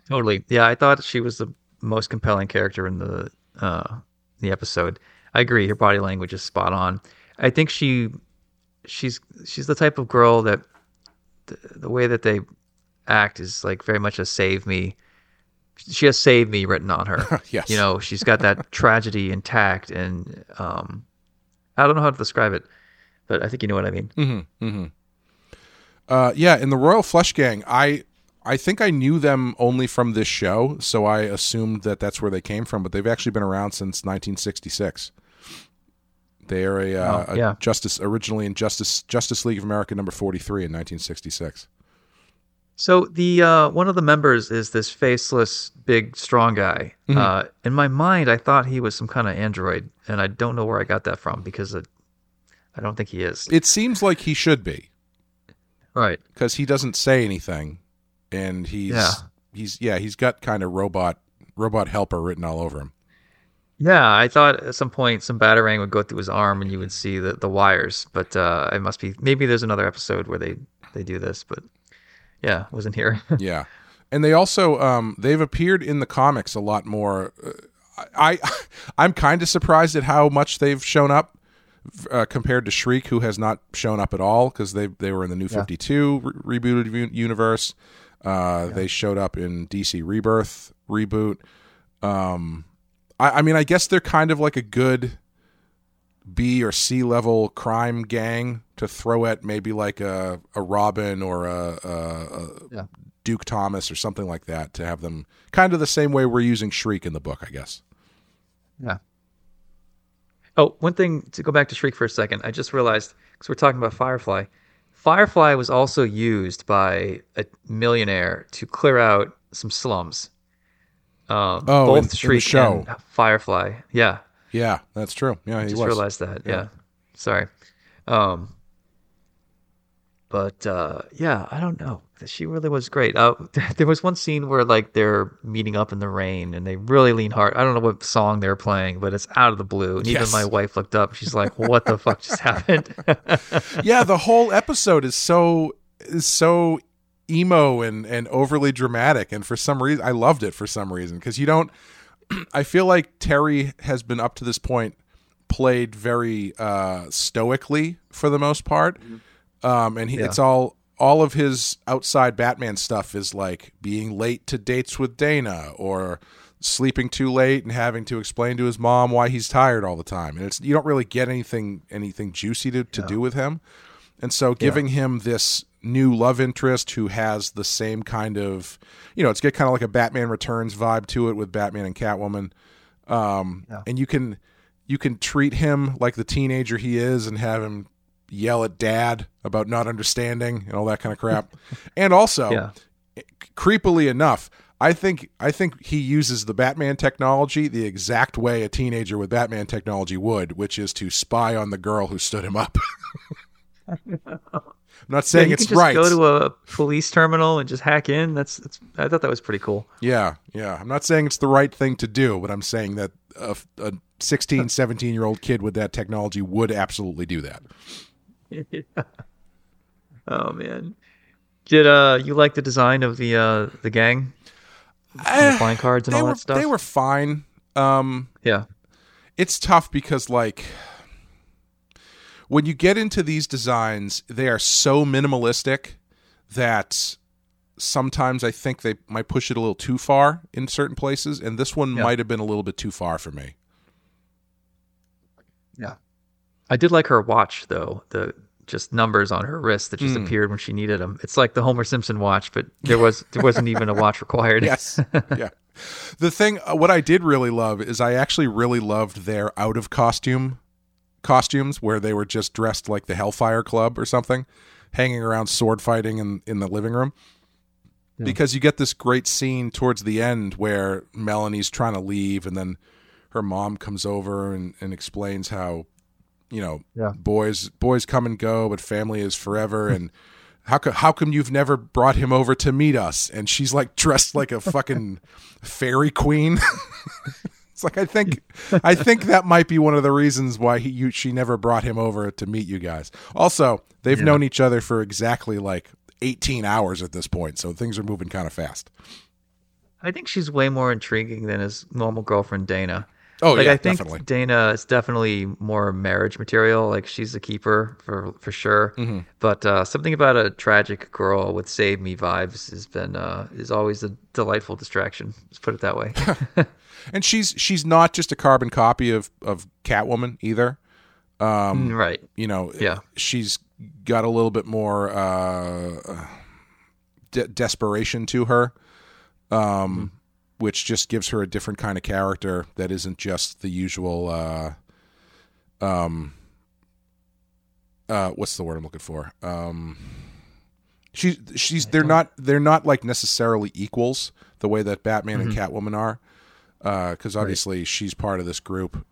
Totally. Yeah, I thought she was the most compelling character in the uh the episode. I agree. Her body language is spot on. I think she she's she's the type of girl that the, the way that they act is like very much a save me. She has save me written on her. (laughs) Yes. You know, she's got that tragedy intact and um I don't know how to describe it, but I think you know what I mean. Mm-hmm, mm-hmm. Uh, yeah, in the Royal Flush Gang, I I think I knew them only from this show, so I assumed that that's where they came from. But they've actually been around since 1966. They are a, uh, Oh, a. Justice originally in Justice Justice League of America number 43 in 1966. So the uh, one of the members is this faceless, big, strong guy. Mm-hmm. Uh, in my mind, I thought he was some kind of android, and I don't know where I got that from because it, I don't think he is. It seems like he should be Right. because he doesn't say anything, and he's Yeah. he's yeah he's got kind of robot robot helper written all over him. Yeah, I thought at some point some batarang would go through his arm and you would see the, the wires, but uh, it must be maybe there's another episode where they they do this, but yeah, wasn't here. (laughs) yeah and they also um they've appeared in the comics a lot more Uh, i, I i'm kind of surprised at how much they've shown up uh, compared to Shriek, who has not shown up at all because they they were in the New Fifty Two re- rebooted universe. Uh, They showed up in DC Rebirth reboot. Um, I, I mean, I guess they're kind of like a good B or C level crime gang to throw at maybe like a, a Robin or a, a, a Yeah. Duke Thomas or something like that to have them kind of the same way we're using Shriek in the book, I guess. Yeah. Oh, one thing to go back to Shriek for a second. I just realized because we're talking about Firefly. Firefly was also used by a millionaire to clear out some slums. Um, Oh, both in- in Shriek show. and Firefly. Yeah, Yeah, that's true. Yeah, he just was. realized that. Yeah, sorry. Um, but uh, yeah, I don't know. She really was great. Uh, (laughs) there was one scene where like they're meeting up in the rain and they really lean hard. I don't know what song they're playing, but it's out of the blue. And Yes. even my wife looked up. She's like, "What the fuck just (laughs) happened?" (laughs) yeah, the whole episode is so is so emo and and overly dramatic and for some reason I loved it for some reason because you don't I feel like Terry has been up to this point played very uh stoically for the most part. Um and he, it's all all of his outside Batman stuff is like being late to dates with Dana or sleeping too late and having to explain to his mom why he's tired all the time. And it's you don't really get anything anything juicy to, to do with him. And so giving him this new love interest who has the same kind of you know, it's get kind of like a Batman Returns vibe to it with Batman and Catwoman. Um and you can you can treat him like the teenager he is and have him yell at dad about not understanding and all that kind of crap. (laughs) and also Yeah. creepily enough, I think I think he uses the Batman technology the exact way a teenager with Batman technology would, which is to spy on the girl who stood him up. (laughs) (laughs) I'm not Yeah, saying you it's can just right. go to a police terminal and just hack in. That's, that's I thought that was pretty cool. yeah, yeah. I'm not saying it's the right thing to do, but I'm saying that a, a 16, (laughs) 17 year old kid with that technology would absolutely do that. yeah. (laughs) Oh man, did uh you like the design of the uh the gang, and the flying cards and all were that stuff? they were fine. Um, yeah. it's tough because like when you get into these designs they are so minimalistic that sometimes i think they might push it a little too far in certain places and this one Yeah. might have been a little bit too far for me Yeah. I did like her watch though. The just numbers on her wrist that just Hmm. appeared when she needed them. It's like the Homer Simpson watch, but there was there wasn't even a watch required. (laughs) yes (laughs) yeah the thing uh, what i did really love is i actually really loved their out of costume costumes where they were just dressed like the hellfire club or something hanging around sword fighting in, in the living room. Because you get this great scene towards the end where melanie's trying to leave and then her mom comes over and, and explains how you know Yeah. boys boys come and go but family is forever. And how come how come you've never brought him over to meet us? And she's like dressed like a fucking fairy queen (laughs) it's like i think i think that might be one of the reasons why he you, she never brought him over to meet you guys also they've known each other for exactly like 18 hours at this point so things are moving kind of fast I think she's way more intriguing than his normal girlfriend Dana. oh like yeah I think definitely Dana is definitely more marriage material. Like she's a keeper for for sure. Mm-hmm. But uh, something about a tragic girl with save me vibes has been uh, is always a delightful distraction. Let's put it that way. (laughs) (laughs) and she's she's not just a carbon copy of of catwoman either. Mm, right. you know Yeah. she's got a little bit more uh de- desperation to her um which just gives her a different kind of character that isn't just the usual uh um uh what's the word i'm looking for? Um she's she's they're not they're not like necessarily equals the way that batman and catwoman are Uh, because obviously she's part of this group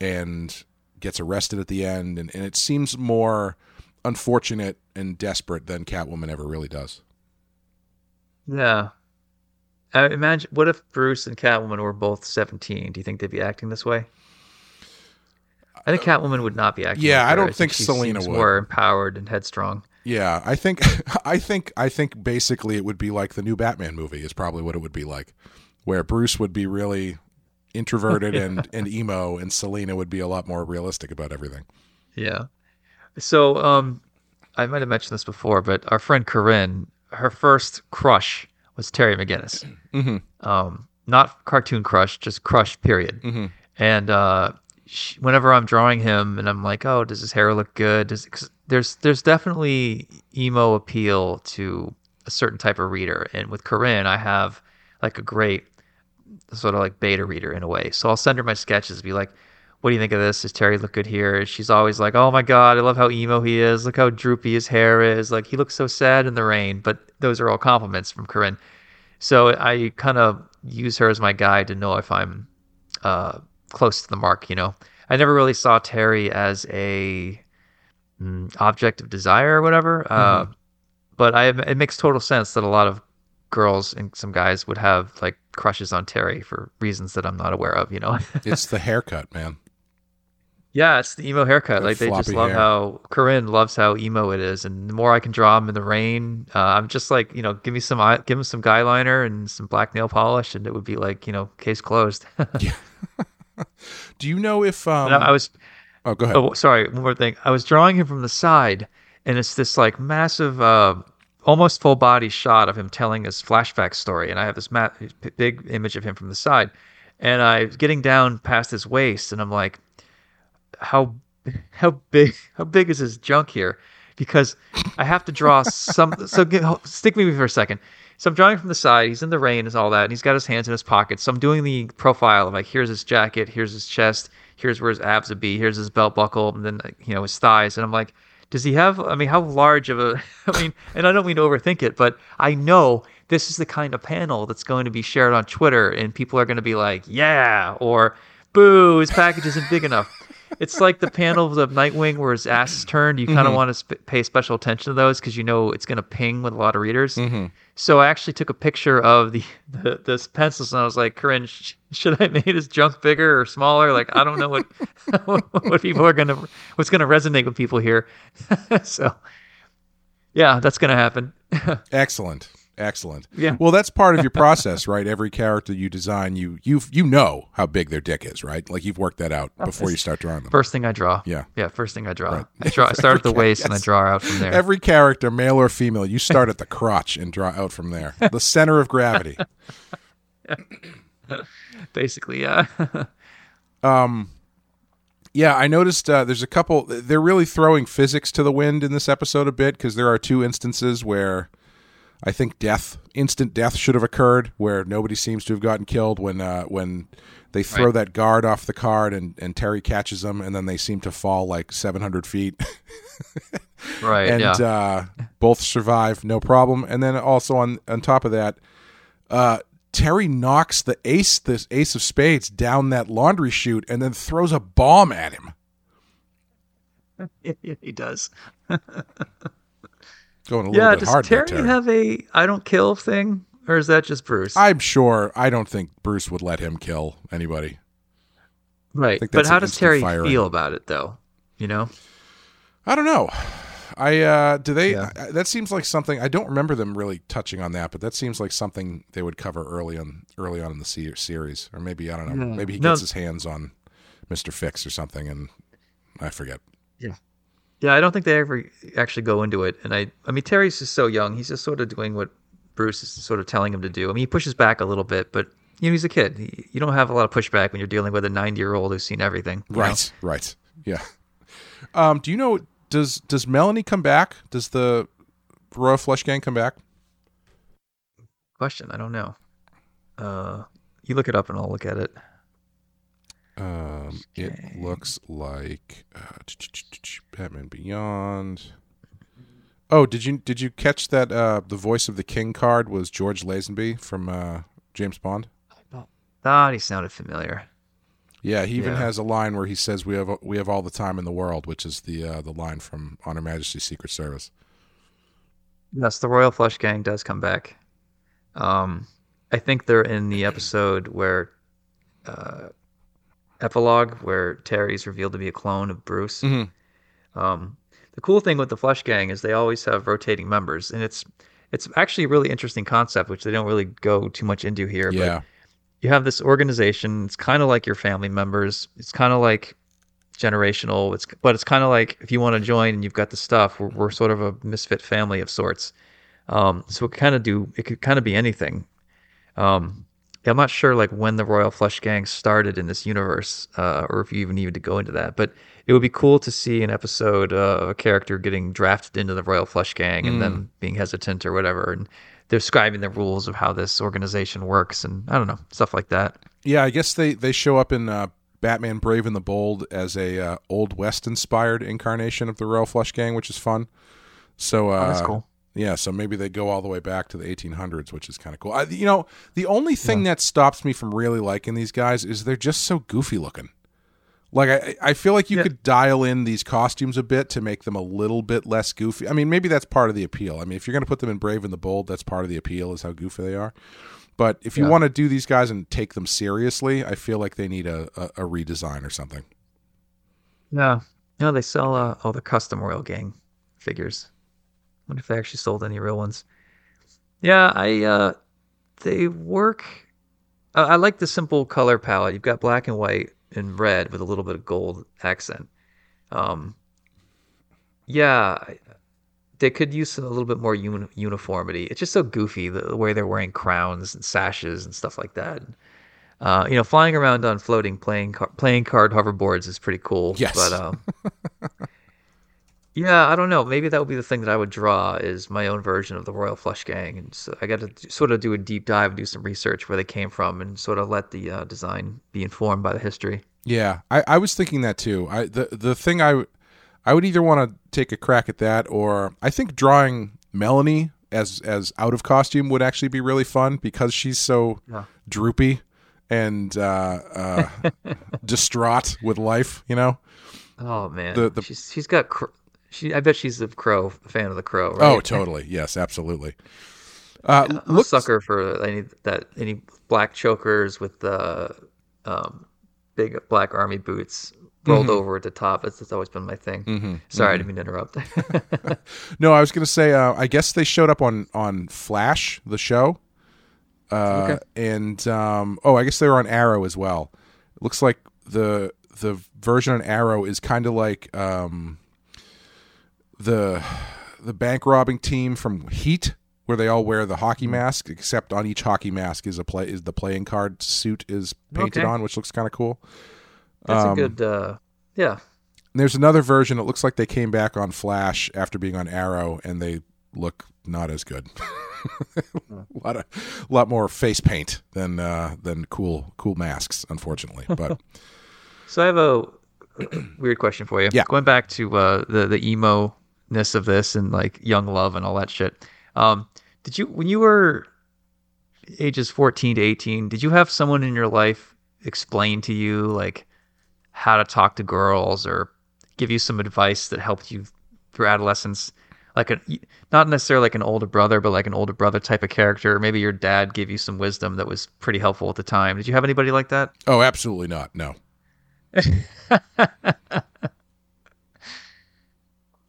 and gets arrested at the end and, and it seems more unfortunate and desperate than catwoman ever really does Yeah. I imagine. What if Bruce and Catwoman were both seventeen? Do you think they'd be acting this way? I think uh, Catwoman would not be acting. Yeah, I don't think she Selina would. More empowered and headstrong. yeah i think (laughs) i think i think basically it would be like the new batman movie is probably what it would be like where bruce would be really introverted and and emo and selina would be a lot more realistic about everything Yeah. So, um, I might have mentioned this before, but our friend Corinne, her first crush was Terry McGinnis. (clears throat) Mm-hmm. Um, not cartoon crush, just crush. Period. Mm-hmm. And uh, she, whenever I'm drawing him, and I'm like, oh, does his hair look good? Does, cause there's there's definitely emo appeal to a certain type of reader, and with Corinne, I have like a great sort of like beta reader in a way. So I'll send her my sketches, be like, what do you think of this? Does Terry look good here? She's always like, oh my god, I love how emo he is. Look how droopy his hair is. Like he looks so sad in the rain. But those are all compliments from Corinne. So I kind of use her as my guide to know if I'm uh, close to the mark. You know, I never really saw Terry as a mm, object of desire or whatever. Uh, but I, it makes total sense that a lot of girls and some guys would have like crushes on Terry for reasons that I'm not aware of. You know. (laughs) It's the haircut, man. Yeah, it's the emo haircut. Like they just love hair. how Corinne loves how emo it is, and the more I can draw him in the rain, uh, I'm just like you know, give me some eye- give him some guy liner and some black nail polish, and it would be like you know, case closed. (laughs) (laughs) Do you know if um? I I was oh, go ahead. oh sorry, one more thing. I was drawing him from the side, and it's this like massive, uh, almost full body shot of him telling his flashback story, and I have this ma- big image of him from the side, and I'm getting down past his waist, and I'm like, how how big how big is his junk here? Because I have to draw some. So get, stick with me for a second. So I'm drawing from the side. He's in the rain and all that, and he's got his hands in his pockets. So I'm doing the profile of like, here's his jacket, here's his chest, here's where his abs would be, here's his belt buckle, and then you know his thighs. And I'm like, does he have? I mean, how large of a? (laughs) I mean, and I don't mean to overthink it, but I know this is the kind of panel that's going to be shared on Twitter, and people are going to be like, yeah, or boo, his package isn't big enough. It's like the panels of Nightwing where his ass is turned. You kind of mm-hmm. want to sp- pay special attention to those because you know it's going to ping with a lot of readers. Mm-hmm. So I actually took a picture of the, (laughs) the this pencils and I was like, Corinne, sh- should I make his junk bigger or smaller? Like I don't know what (laughs) what people are gonna what's gonna resonate with people here. (laughs) so yeah, that's gonna happen. Excellent. Excellent. Yeah. Well, that's part of your process, (laughs) right? Every character you design, you you you know how big their dick is, right? Like you've worked that out before you start drawing them. First thing I draw. Yeah. Yeah, first thing I draw. I draw I (laughs) start at the waist and I draw out from there. Every character, male or female, you start at the crotch and draw out from there. The center of gravity. (laughs) Basically, yeah. Um. Yeah, I noticed uh, there's a couple. They're really throwing physics to the wind in this episode a bit because there are two instances where I think death, instant death, should have occurred, where nobody seems to have gotten killed when uh, when they throw Right. that guard off the card and, and Terry catches them, and then they seem to fall like 700 feet, (laughs) right, and yeah. uh, both survive no problem. And then also on on top of that, uh, Terry knocks the ace, this ace of spades, down that laundry chute, and then throws a bomb at him. Yeah, (laughs) he does. (laughs) Going a little Yeah, bit does hard there, Terry Terry. have a I don't kill thing? Or is that just Bruce? I'm sure. I don't think Bruce would let him kill anybody. right. But how does Terry firing. feel about it though? You know? I don't know. I uh do they Yeah. I- that seems like something I don't remember them really touching on that, but that seems like something they would cover early on early on in the se- series or maybe I don't know. Yeah. Maybe he No. gets his hands on Mr. Fix or something and I forget. Yeah, I don't think they ever actually go into it. And I I mean Terry's just so young. He's just sort of doing what Bruce is sort of telling him to do. I mean, he pushes back a little bit, but you know, he's a kid. He, you don't have a lot of pushback when you're dealing with a 90-year-old who's seen everything. you know? Right, right. Yeah. Um do you know does does Melanie come back? Does the Royal Flush Gang come back? Question, I don't know. Uh you look it up and I'll look at it. Um, it looks like uh, Batman Beyond. Oh, did you did you catch that? Uh, the voice of the King card was George Lazenby from uh, James Bond. I Thought he sounded familiar. Yeah, he even Yeah. has a line where he says, "We have we have all the time in the world," which is the uh, the line from On Her Majesty's Secret Service. Yes, the Royal Flush Gang does come back. Um, I think they're in the (clears throat) episode where, uh, epilogue where Terry's revealed to be a clone of Bruce. Mhm. Um, the cool thing with the Flush Gang is they always have rotating members, and it's it's actually a really interesting concept, which they don't really go too much into here. Yeah, But you have this organization. It's kind of like your family members. It's kind of like generational. It's but it's kind of like if you want to join and you've got the stuff, we're, we're sort of a misfit family of sorts. Um, so it kind of do it could kind of be anything. Um, yeah, I'm not sure like when the Royal Flush Gang started in this universe, uh, or if you even needed to go into that. But it would be cool to see an episode uh, of a character getting drafted into the Royal Flush Gang and then being hesitant or whatever, and describing the rules of how this organization works, and I don't know stuff like that. Yeah, I guess they they show up in uh, Batman Brave and the Bold as a uh, old west inspired incarnation of the Royal Flush Gang, which is fun. So uh, Oh, that's cool. Yeah, so maybe they go all the way back to the 1800s, which is kind of cool. I, you know, the only thing that stops me from really liking these guys is they're just so goofy looking. Like I, I feel like you Yeah. could dial in these costumes a bit to make them a little bit less goofy. I mean, maybe that's part of the appeal. I mean, if you're going to put them in Brave and the Bold, that's part of the appeal is how goofy they are. But if you Yeah. want to do these guys and take them seriously, I feel like they need a, a, a redesign or something. Yeah, no, they sell uh, all the custom Royal Gang figures. Wonder if they actually sold any real ones. Yeah, I uh, they work. Uh, I like the simple color palette. You've got black and white and red with a little bit of gold accent. Um, yeah, they could use a little bit more uni- uniformity. It's just so goofy the, the way they're wearing crowns and sashes and stuff like that. Uh, you know, flying around on floating playing car- playing card hoverboards is pretty cool. Yes. But um, (laughs) yeah, I don't know. Maybe that would be the thing that I would draw is my own version of the Royal Flush Gang, and so I got to sort of do a deep dive, and do some research where they came from, and sort of let the uh, design be informed by the history. Yeah, I, I was thinking that too. I the the thing I I would either want to take a crack at that, or I think drawing Melanie as as out of costume would actually be really fun because she's so Yeah. droopy and uh, uh, (laughs) distraught with life. You know. Oh man, The- the- she's she's got cr- she. I bet she's a crow a fan of the crow. Right? Oh, totally. (laughs) Yes, absolutely. Uh, I'm a sucker for any that any black chokers with the um, big black army boots rolled over at the top. It's, it's always been my thing. Mm-hmm. Sorry, I didn't mean to interrupt. (laughs) (laughs) No, I was going to say. Uh, I guess they showed up on on Flash, the show, uh, Okay. and um, oh, I guess they were on Arrow as well. It looks like the the version on Arrow is kind of like um, the the bank robbing team from Heat, where they all wear the Mm-hmm. hockey mask, except on each hockey mask is a play is the playing card suit is painted Okay. on, which looks kind of cool. That's Um, a good. Uh, yeah, there's another version. It looks like they came back on Flash after being on Arrow, and they look not as good. a lot of, a lot more face paint than uh, than cool cool masks, unfortunately. But (laughs) So I have a (clears throat) weird question for you. Yeah. Going back to uh, the the emo ness of this and like young love and all that shit. Um, did you when you were ages fourteen to eighteen, did you have someone in your life explain to you like how to talk to girls or give you some advice that helped you through adolescence? Like a not necessarily like an older brother, but like an older brother type of character. Maybe your dad gave you some wisdom that was pretty helpful at the time. Did you have anybody like that? oh, absolutely not. No. (laughs)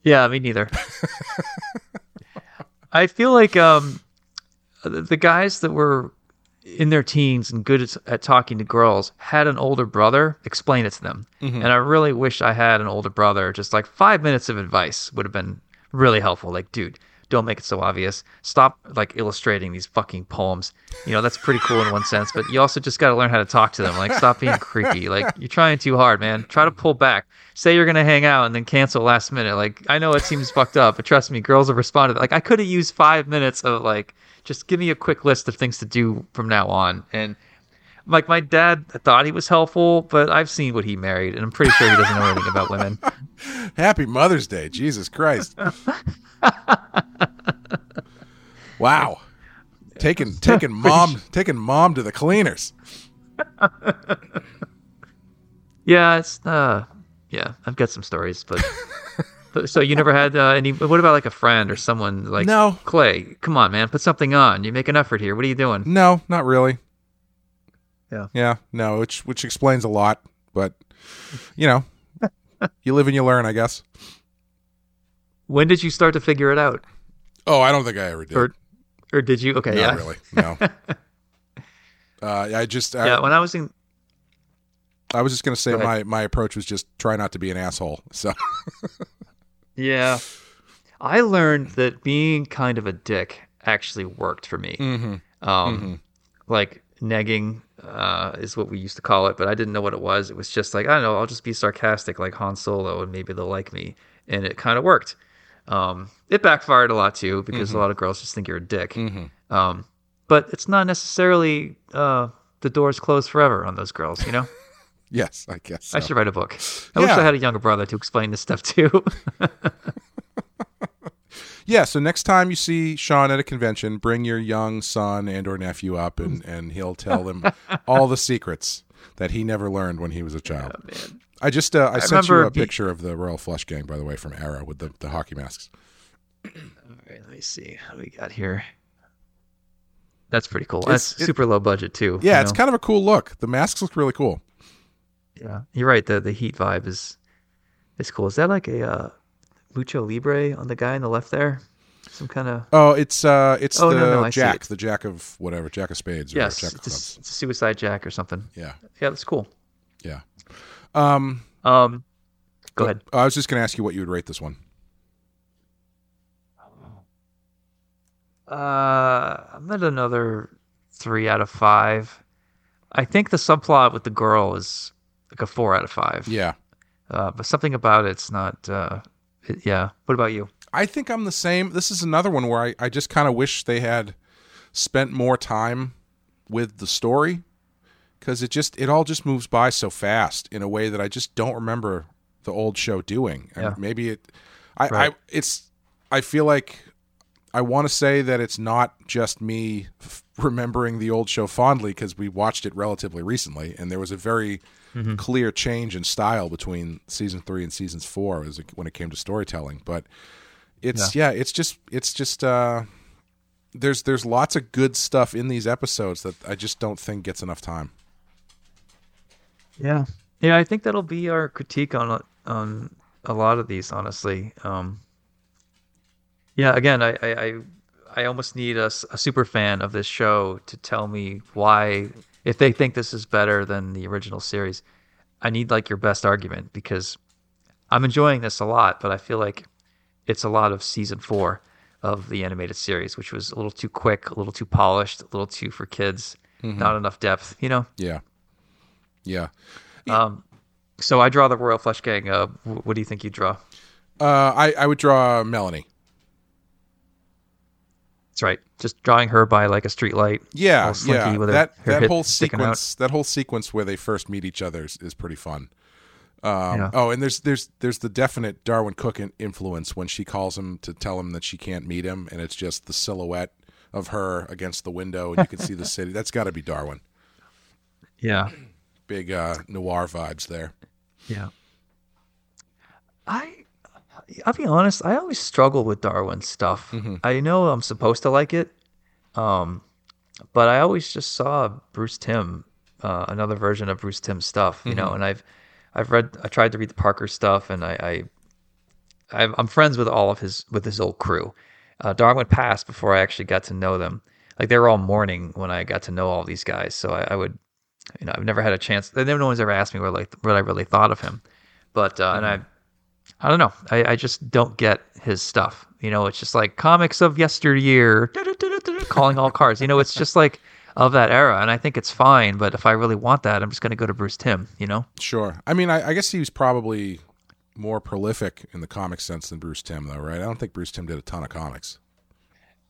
Yeah, me neither. I feel like um, the guys that were in their teens and good at, at talking to girls had an older brother explain it to them. And I really wish I had an older brother. Just like five minutes of advice would have been really helpful. Like, dude, don't make it so obvious. Stop like illustrating these fucking poems. You know, that's pretty cool in one sense, but you also just got to learn how to talk to them. Like, stop being creepy. Like, you're trying too hard, man. Try to pull back. Say you're going to hang out and then cancel last minute. Like, I know it seems fucked up, but trust me, girls have responded. Like, I could have used five minutes of like, just give me a quick list of things to do from now on. And like, my dad thought he was helpful, but I've seen what he married, and I'm pretty sure he doesn't know anything about women. (laughs) Happy Mother's Day, Jesus Christ! (laughs) wow, taking (laughs) taking mom taking mom to the cleaners. Yeah, it's uh, yeah, I've got some stories, but. So you never had uh, any? What about like a friend or someone like No. Clay? Come on, man, put something on. You make an effort here. What are you doing? No, not really. Yeah. Yeah, no, which which explains a lot, but you know, you live and you learn, I guess. When did you start to figure it out, Oh, I don't think I ever did. or or did you? Okay, Not yeah, really. No. (laughs) uh, I just I, yeah. When I was in, I was just going to say Go my my approach was just try not to be an asshole. So (laughs) Yeah. I learned that being kind of a dick actually worked for me. Mhm. Um, like negging uh, is what we used to call it, but I didn't know what it was. It was just like I don't know. I'll just be sarcastic like Han Solo, and maybe they'll like me, and it kind of worked. Um, it backfired a lot too because a lot of girls just think you're a dick. Um, but it's not necessarily uh, the doors closed forever on those girls. You know, (laughs) yes, I guess. I should write a book. I wish I had a younger brother to explain this stuff too. (laughs) Yeah, so next time you see Sean at a convention, bring your young son and or nephew up and, (laughs) and he'll tell them all the secrets that he never learned when he was a child. I just uh, I, sent you a picture of the Royal Flush Gang, by the way, from Arrow with the, the hockey masks. All right, let me see what we got here. That's pretty cool. It's- That's it- super low budget too. Yeah, you it's kind of a cool look. The masks look really cool. yeah. You're right. The the heat vibe is is cool. Is that like a uh, lucha libre on the guy on the left there? Some kind of Oh, it's uh, it's Oh, the no, no, Jack, it. the Jack of whatever, Jack of Spades or yes, Jack of it's a, it's a suicide jack or something. Yeah, Yeah, that's cool. yeah. Um, Um, go ahead. I was just going to ask you what you would rate this one. Uh, I'm at another three out of five. I think the subplot with the girl is like a four out of five. Yeah, Uh, but something about it's not. Uh, yeah. What about you? I think I'm the same. This is another one where I, I just kind of wish they had spent more time with the story because it just it all just moves by so fast in a way that I just don't remember the old show doing. And Yeah. maybe it, I, I it's I feel like I want to say that it's not just me f- remembering the old show fondly because we watched it relatively recently, and there was a very clear change in style between season three and seasons four as it, when it came to storytelling. But it's yeah, it's just it's just uh, there's there's lots of good stuff in these episodes that I just don't think gets enough time. Yeah. Yeah, I think that'll be our critique on on a lot of these, honestly. Um, yeah, again, I, I, I, I almost need a super fan of this show to tell me why, if they think this is better than the original series, I need like your best argument because I'm enjoying this a lot, but I feel like it's a lot of season four of the animated series, which was a little too quick, a little too polished, a little too for kids, not enough depth, you know? Yeah, yeah. Um, so I draw the Royal Flush Gang. Uh, what do you think you draw? Uh, I I would draw Melanie. That's right. Just drawing her by like a street light. Yeah, yeah. with her- that her that whole sticking out. sequence, that whole sequence where they first meet each other is, is pretty fun. Um, Yeah. Oh, and there's there's there's the definite Darwyn Cooke influence when she calls him to tell him that she can't meet him, and it's just the silhouette of her against the window, and you can see the (laughs) city. That's got to be Darwyn. Yeah. Big uh, noir vibes there. Yeah. I, I'll be honest. I always struggle with Darwyn stuff. Mm-hmm. I know I'm supposed to like it, um, but I always just saw Bruce Timm, uh, another version of Bruce Timm stuff. You Mm-hmm. know, and I've, I've read. I tried to read the Parker stuff, and I, I I've, I'm friends with all of his with his old crew. Uh, Darwyn passed before I actually got to know them. Like they were all mourning when I got to know all these guys. So I, I would, you know, I've never had a chance. No one's ever asked me what like what I really thought of him. But uh, and I, I don't know. I, I just don't get his stuff. You know, it's just like comics of yesteryear, (laughs) calling all cards. You know, it's just like of that era, and I think it's fine. But if I really want that, I'm just going to go to Bruce Timm. You know? Sure. I mean, I, I guess he was probably more prolific in the comic sense than Bruce Timm, though, right? I don't think Bruce Timm did a ton of comics.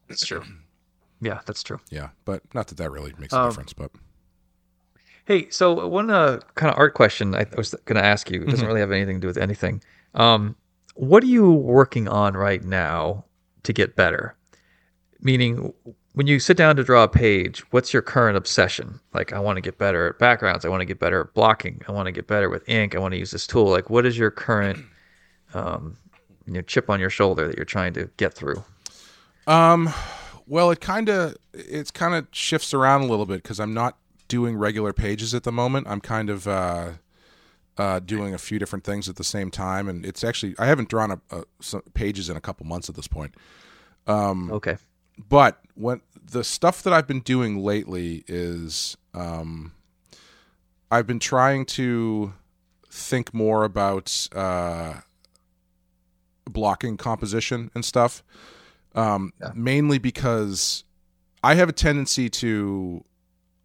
That's true. Yeah, that's true. Yeah, but not that that really makes a Um, difference. But Hey, so one uh, kind of art question I was going to ask you. It doesn't really have anything to do with anything. Um, what are you working on right now to get better? Meaning, when you sit down to draw a page, what's your current obsession? Like, I want to get better at backgrounds. I want to get better at blocking. I want to get better with ink. I want to use this tool. Like, what is your current um, you know, chip on your shoulder that you're trying to get through? Um, well, it kind of it's kind of shifts around a little bit because I'm not doing regular pages at the moment. I'm kind of uh, uh, doing a few different things at the same time, and it's actually I haven't drawn a, a, some pages in a couple months at this point. Okay. But when the stuff that I've been doing lately is, um, I've been trying to think more about uh, blocking composition and stuff. Um, Yeah. Mainly because I have a tendency to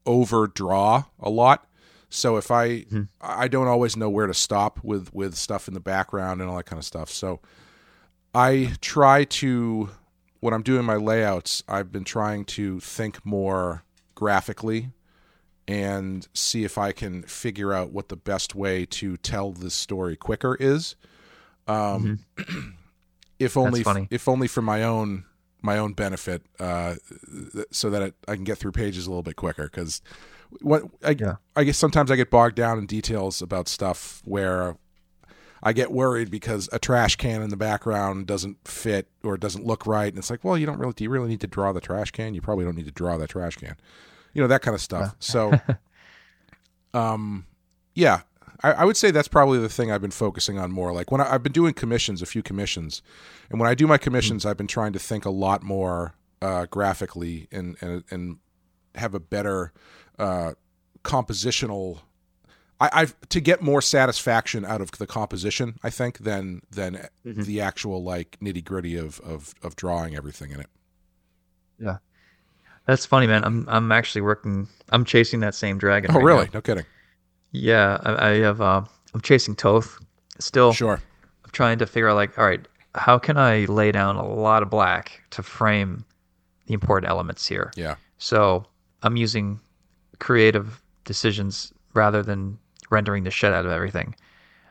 overdraw a lot. So if I Mhm. I don't always know where to stop with with stuff in the background and all that kind of stuff. So I try to when I'm doing my layouts, I've been trying to think more graphically and see if I can figure out what the best way to tell this story quicker is. Um, (clears throat) if only if only for my own my own benefit, uh, so that it, I can get through pages a little bit quicker. Because what I, Yeah. I guess sometimes I get bogged down in details about stuff where I get worried because a trash can in the background doesn't fit or doesn't look right, and it's like, well, you don't really do you really need to draw the trash can? You probably don't need to draw that trash can, you know that kind of stuff. So, (laughs) um, yeah, I, I would say that's probably the thing I've been focusing on more. Like when I, I've been doing commissions, a few commissions, and when I do my commissions, I've been trying to think a lot more uh, graphically and and and have a better uh, compositional. I, I've to get more satisfaction out of the composition. I think than than Mhm. the actual like nitty gritty of, of of drawing everything in it. Yeah, that's funny, man. I'm I'm actually working. I'm chasing that same dragon. Oh, right really? now. No kidding. Yeah, I, I have. Uh, I'm chasing Toth. Still, Sure. I'm trying to figure out like, all right, how can I lay down a lot of black to frame the important elements here? Yeah. So I'm using creative decisions rather than rendering the shit out of everything.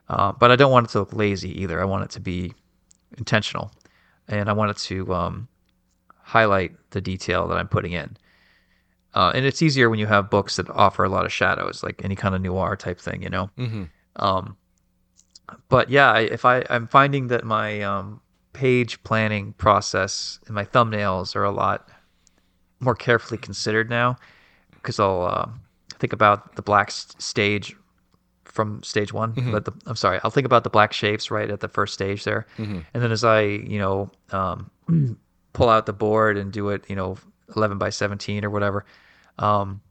Uh, but I don't want it to look lazy either. I want it to be intentional, and I want it to um, highlight the detail that I'm putting in. Uh, and it's easier when you have books that offer a lot of shadows, like any kind of noir type thing, you know. Mm-hmm. Um, but yeah, I, if I I'm finding that my um, page planning process and my thumbnails are a lot more carefully considered now because I'll uh, think about the black stage from stage one. But the, I'm sorry, I'll think about the black shapes right at the first stage there, Mhm. and then as I you know um, (clears throat) pull out the board and do it, you know, 11 by 17 or whatever. Um,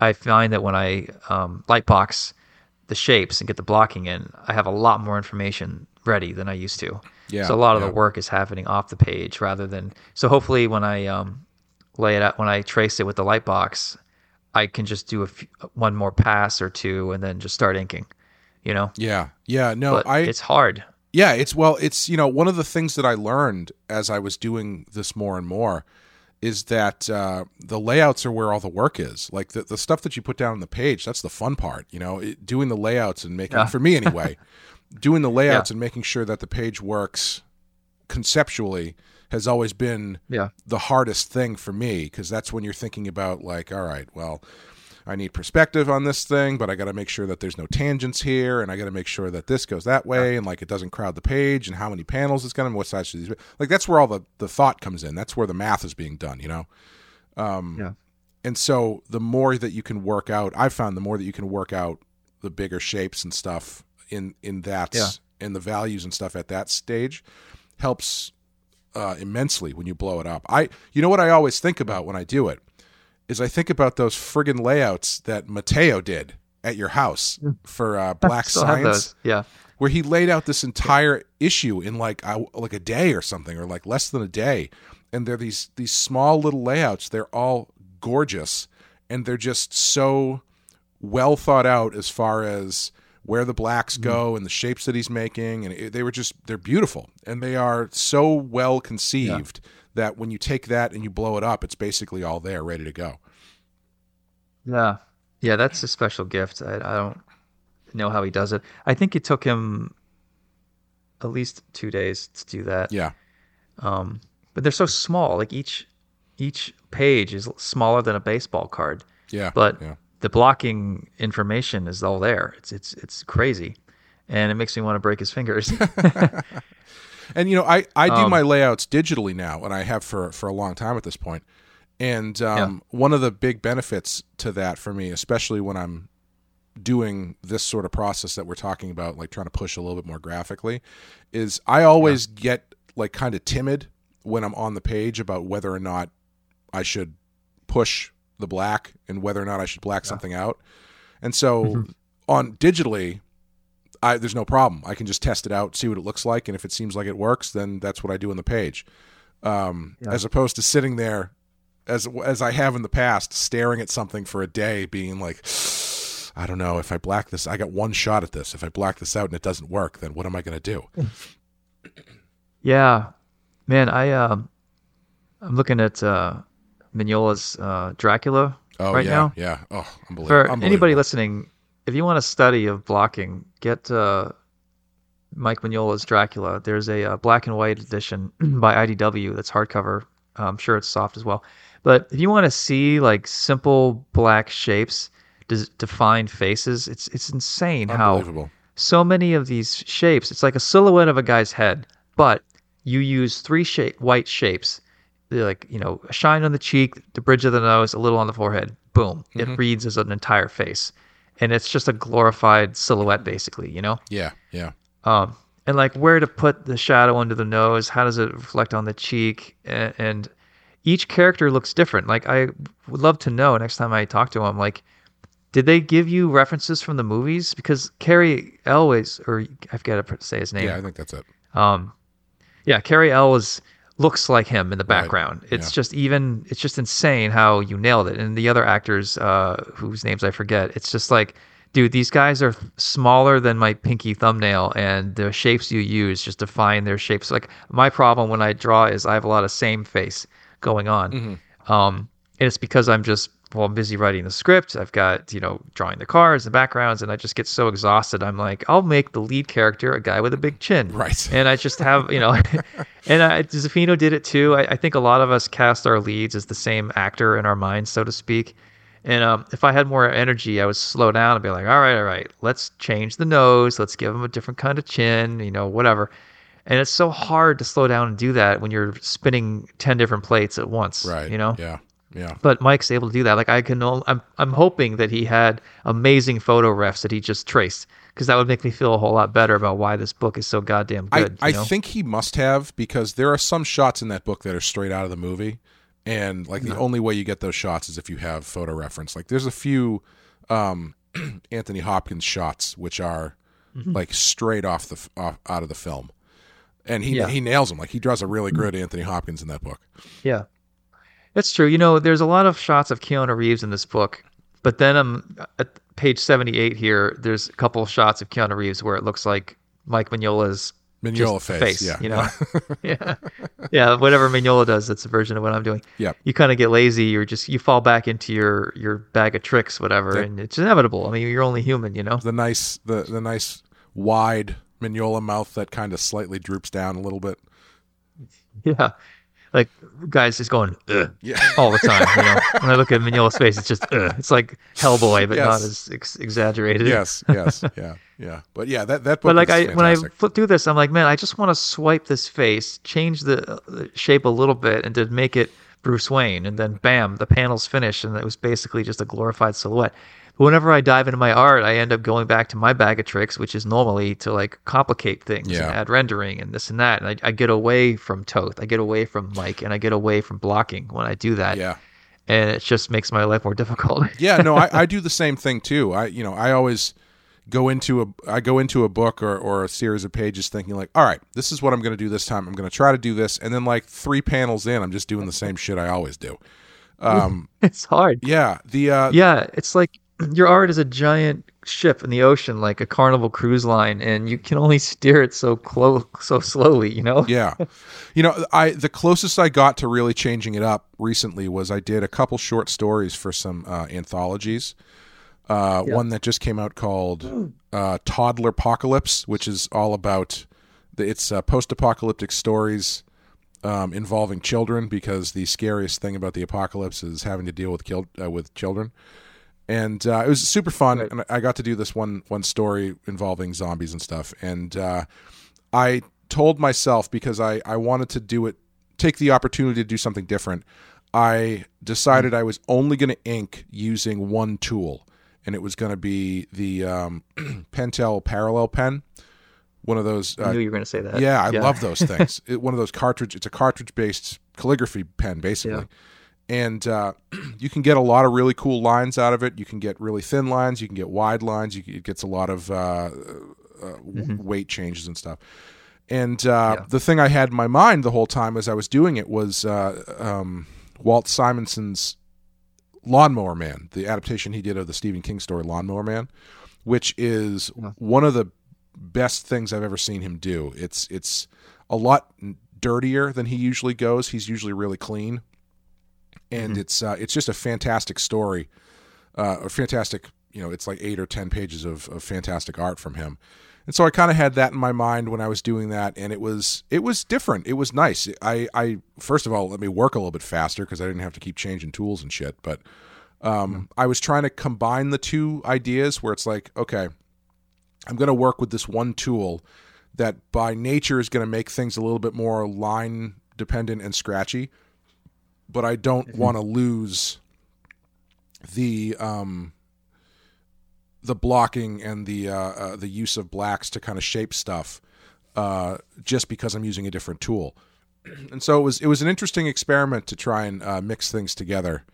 I find that when I um, lightbox the shapes and get the blocking in, I have a lot more information ready than I used to. Yeah. so a lot of yeah. the work is happening off the page rather than. So hopefully, when I um, lay it out, when I trace it with the light box, I can just do a few, one more pass or two and then just start inking. You know, Yeah. Yeah. No, but I it's hard. Yeah, it's well, it's you know one of the things that I learned as I was doing this more and more is that uh, the layouts are where all the work is. Like the the stuff that you put down on the page, that's the fun part. You know, it, doing the layouts and making Yeah. for me anyway, (laughs) doing the layouts and making sure that the page works conceptually has always been Yeah. the hardest thing for me because that's when you're thinking about like, all right, well. I need perspective on this thing, but I got to make sure that there's no tangents here, and I got to make sure that this goes that way, and like it doesn't crowd the page, and how many panels it's going to, what size should these be. Like that's where all the the thought comes in. That's where the math is being done, you know. Um, Yeah. And so the more that you can work out, I've found the more that you can work out the bigger shapes and stuff in in that Yeah. in the values and stuff at that stage helps uh, immensely when you blow it up. I you know what I always think about when I do it is I think about those friggin' layouts that Matteo did at your house for uh, Black Science. Yeah. where he laid out this entire issue in like a, like a day or something, or like less than a day, and they're these these small little layouts. They're all gorgeous, and they're just so well thought out as far as where the blacks go and the shapes that he's making and it, they were just they're beautiful and they are so well conceived that when you take that and you blow it up it's basically all there ready to go Yeah. Yeah, that's a special gift. I, I don't know how he does it. I think it took him at least two days to do that. yeah Um, but they're so small. Like each each page is smaller than a baseball card. yeah But yeah the blocking information is all there. It's it's it's crazy, and it makes me want to break his fingers. (laughs) And you know, I I do Um, my layouts digitally now, and I have for for a long time at this point. And um, one of the big benefits to that for me, especially when I'm doing this sort of process that we're talking about, like trying to push a little bit more graphically, is I always get like kind of timid when I'm on the page about whether or not I should push the black and whether or not I should black something out. And so (laughs) on digitally, I, there's no problem. I can just test it out, see what it looks like, and if it seems like it works, then that's what I do on the page. Um, Yeah. As opposed to sitting there, as as I have in the past, staring at something for a day, being like, (sighs) I don't know if I black this. I got one shot at this. If I black this out and it doesn't work, then what am I going to do? (laughs) Yeah, man, I um, I'm looking at uh, Mignola's uh, Dracula Oh right yeah, now. yeah. Oh, unbelievable. For unbelievable. anybody listening, if you want a study of blocking, get uh, Mike Mignola's Dracula. There's a, uh black and white edition (clears throat) by IDW that's hardcover. I'm sure it's soft as well. But if you want to see like simple black shapes, des- defined faces, it's it's insane how so many of these shapes. It's like a silhouette of a guy's head, but you use three shape white shapes. They're like you know, a shine on the cheek, the bridge of the nose, a little on the forehead. Boom! It reads as an entire face, and it's just a glorified silhouette, basically. You know, Yeah, yeah. um, and like where to put the shadow under the nose. How does it reflect on the cheek? And, and each character looks different. Like I would love to know next time I talk to him, like. Did they give you references from the movies? Because Cary Elwes, or I forget to say his name. Yeah, I think that's it. Um, yeah, Cary Elwes looks like him in the Right. background. It's Yeah. just even. It's just insane how you nailed it. And the other actors, uh, whose names I forget, it's just like, dude, these guys are smaller than my pinky thumbnail, and the shapes you use just define their shapes. Like my problem when I draw is I have a lot of same face going on. Mm-hmm. Um, and it's because I'm just well, I'm busy writing the script. I've got you know drawing the cars, the backgrounds, and I just get so exhausted. I'm like, I'll make the lead character a guy with a big chin, Right. And I just have you know, (laughs) and I, Zaffino did it too. I, I think a lot of us cast our leads as the same actor in our minds, so to speak. And um, if I had more energy, I would slow down and be like, all right, all right, let's change the nose. Let's give him a different kind of chin, you know, whatever. And it's so hard to slow down and do that when you're spinning 10 different plates at once, Right. you know? Yeah. Yeah. But Mike's able to do that. Like I can, only, I'm, I'm hoping that he had amazing photo refs that he just traced because that would make me feel a whole lot better about why this book is so goddamn good. I you know? think he must have because there are some shots in that book that are straight out of the movie. And like the only way you get those shots is if you have photo reference. Like there's a few um, (clears throat) Anthony Hopkins shots which are Mm-hmm. like straight off the off, out of the film. And he Yeah. he nails them. Like he draws a really good Anthony Hopkins in that book. Yeah, it's true. You know, there's a lot of shots of Keanu Reeves in this book, but then um, at page 78 here, there's a couple of shots of Keanu Reeves where it looks like Mike Mignola's Mignola just face, yeah. You know, (laughs) yeah, yeah. Whatever Mignola does, that's a version of what I'm doing. Yeah, You kind of get lazy, or just you fall back into your your bag of tricks, whatever, and it's inevitable. I mean, you're only human, you know. The nice the the nice wide Mignola mouth that kind of slightly droops down a little bit. (laughs) Yeah. Like guys just going Yeah. all the time. You know, (laughs) when I look at Mignola's face, it's just Ugh. it's like Hellboy, but not as ex- exaggerated. yes, yes, (laughs) yeah, yeah. But yeah, that that book But like is I when I flip through this, I'm like, man, I just want to swipe this face, change the, uh, the shape a little bit, and to make it Bruce Wayne, and then bam, the panel's finished, and it was basically just a glorified silhouette. But whenever I dive into my art, I end up going back to my bag of tricks, which is normally to like complicate things Yeah. and add rendering and this and that. And I, I get away from Toth, I get away from Mike, and I get away from blocking when I do that. yeah. And it just makes my life more (laughs) difficult. yeah no I, I (laughs) do the same thing too i you know i always go into a i go into a book or, or a series of pages thinking like all right this is what i'm going to do this time i'm going to try to do this and then like three panels in i'm just doing the same shit i always do (laughs) um it's hard. yeah the uh Yeah, it's like your art is a giant ship in the ocean, like a Carnival cruise line, and you can only steer it so close, so slowly. You know? yeah (laughs) you know i the closest i got to really changing it up recently was i did a couple short stories for some uh, anthologies uh, one that just came out called uh, toddler apocalypse which is all about the, it's uh, post-apocalyptic stories um, involving children because the scariest thing about the apocalypse is having to deal with killed uh, with children and uh, it was super fun Right. and i got to do this one one story involving zombies and stuff and uh, I told myself because I, I wanted to do it, take the opportunity to do something different. I decided I was only going to ink using one tool, and it was going to be the um, (clears throat) Pentel Parallel Pen, one of those. I Uh, knew you were going to say that. yeah, I love those things. (laughs) It, one of those cartridge. It's a cartridge based calligraphy pen, basically. And uh, (clears throat) you can get a lot of really cool lines out of it. You can get really thin lines. You can get wide lines. You, it gets a lot of uh, uh, mm-hmm. weight changes and stuff. And uh, yeah. the thing I had in my mind the whole time as I was doing it was uh, um, Walt Simonson's Lawnmower Man, the adaptation he did of the Stephen King story Lawnmower Man, which is one of the best things I've ever seen him do. It's it's a lot dirtier than he usually goes. He's usually really clean, and mm-hmm. it's uh, it's just a fantastic story, uh, a fantastic you know it's like eight or ten pages of, of fantastic art from him. And so I kind of had that in my mind when I was doing that, and it was it was different. It was nice. I, I first of all let me work a little bit faster because I didn't have to keep changing tools and shit. But um, mm-hmm. I was trying to combine the two ideas where it's like, okay, I'm going to work with this one tool that by nature is going to make things a little bit more line dependent and scratchy, but I don't mm-hmm. want to lose the um, the blocking and the uh, uh, the use of blacks to kind of shape stuff uh, just because I'm using a different tool. And so it was it was an interesting experiment to try and uh, mix things together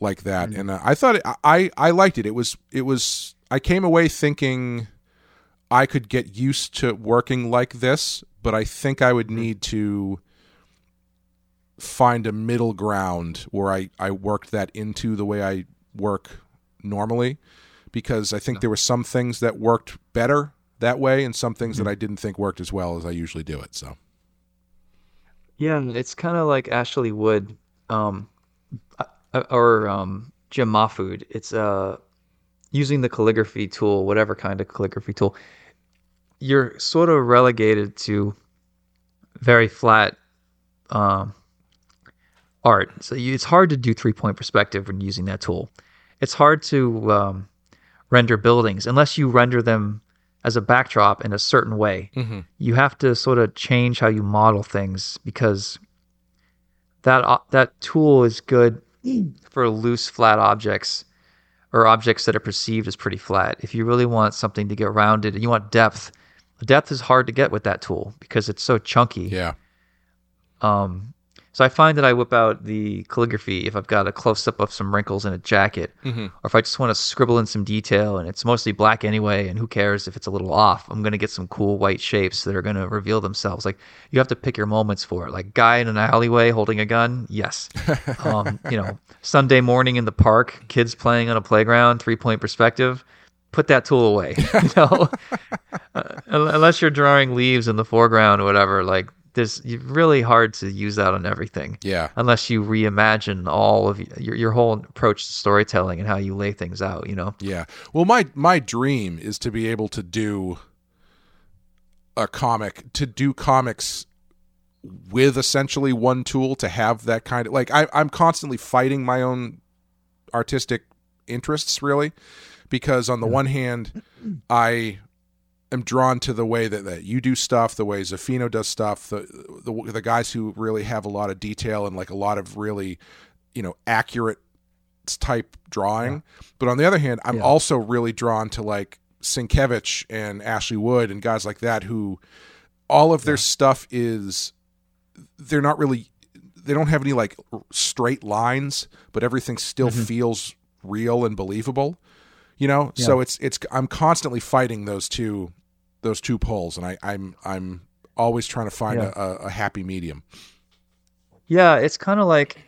like that. Mm-hmm. And uh, I thought it, I I liked it. It was it was I came away thinking I could get used to working like this, but I think I would need to find a middle ground where I, I worked that into the way I work normally because I think there were some things that worked better that way and some things mm-hmm. that I didn't think worked as well as I usually do it. So yeah, it's kind of like Ashley Wood um, uh, or um, Jim Mahfood. It's uh, using the calligraphy tool, whatever kind of calligraphy tool you're sort of relegated to very flat um, art. So you, it's hard to do three point perspective when using that tool. It's hard to um, render buildings unless you render them as a backdrop in a certain way. Mm-hmm. You have to sort of change how you model things because that uh, that tool is good for loose flat objects or objects that are perceived as pretty flat. If you really want something to get rounded, and you want depth, depth is hard to get with that tool because it's so chunky. Yeah. Um, so I find that I whip out the calligraphy if I've got a close up of some wrinkles in a jacket, mm-hmm. or if I just want to scribble in some detail and it's mostly black anyway, and who cares if it's a little off? I'm going to get some cool white shapes that are going to reveal themselves. Like you have to pick your moments for it. Like guy in an alleyway holding a gun, yes. (laughs) um, you know, Sunday morning in the park, kids playing on a playground, three point perspective put that tool away. (laughs) You know, (laughs) uh, unless you're drawing leaves in the foreground or whatever, like there's really hard to use that on everything. Yeah. Unless you reimagine all of your your whole approach to storytelling and how you lay things out. You know. Yeah. Well, my my dream is to be able to do a comic to do comics with essentially one tool to have that kind of like I, I'm constantly fighting my own artistic interests really because on the one hand, I am drawn to the way that, that you do stuff, the way Zaffino does stuff, the, the the guys who really have a lot of detail and like a lot of really, you know, accurate type drawing. Yeah. But on the other hand, I'm yeah. also really drawn to like Sienkiewicz and Ashley Wood and guys like that who all of their yeah. stuff is they're not really they don't have any like straight lines, but everything still mm-hmm. feels real and believable you know so it's it's i'm constantly fighting those two those two poles and i i'm i'm always trying to find yeah. a, a, happy medium yeah it's kind of like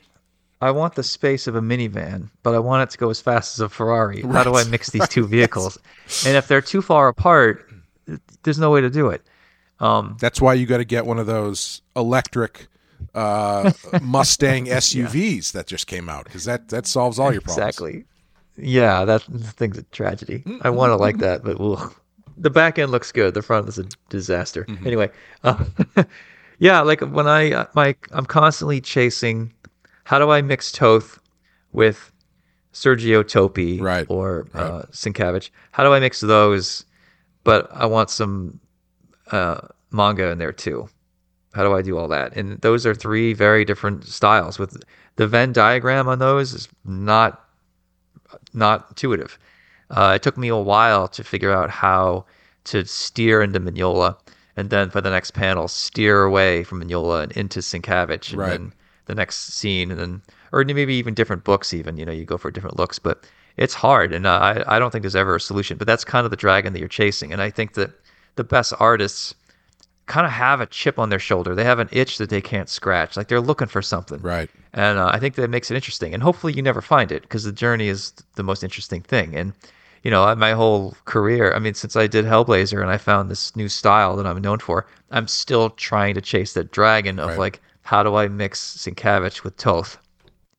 i want the space of a minivan but i want it to go as fast as a ferrari right. how do i mix (laughs) these two vehicles yes. and if they're too far apart there's no way to do it um, that's why you got to get one of those electric uh, (laughs) Mustang SUVs yeah. that just came out because that that solves all your problems. Exactly. Yeah, that thing's a tragedy. I want to like that, but ugh. The back end looks good. The front is a disaster. Mm-hmm. Anyway, uh, (laughs) yeah, like when I uh, my I'm constantly chasing. How do I mix Toth with Sergio Toppi right. or right. Uh, Sienkiewicz? How do I mix those? But I want some uh, manga in there too. How do I do all that? And those are three very different styles. With the Venn diagram on those is not not intuitive. Uh, it took me a while to figure out how to steer into Mignola, and then for the next panel, steer away from Mignola and into Sienkiewicz, and right. then the next scene, and then or maybe even different books. Even you know, you go for different looks, but it's hard, and uh, I I don't think there's ever a solution. But that's kind of the dragon that you're chasing, and I think that the best artists kind of have a chip on their shoulder. They have an itch that they can't scratch. Like they're looking for something. Right. And uh, I think that makes it interesting. And hopefully you never find it because the journey is the most interesting thing. And you know, my whole career, I mean, since I did Hellblazer and I found this new style that I'm known for, I'm still trying to chase that dragon of Right. like, how do I mix Sienkiewicz with Toth?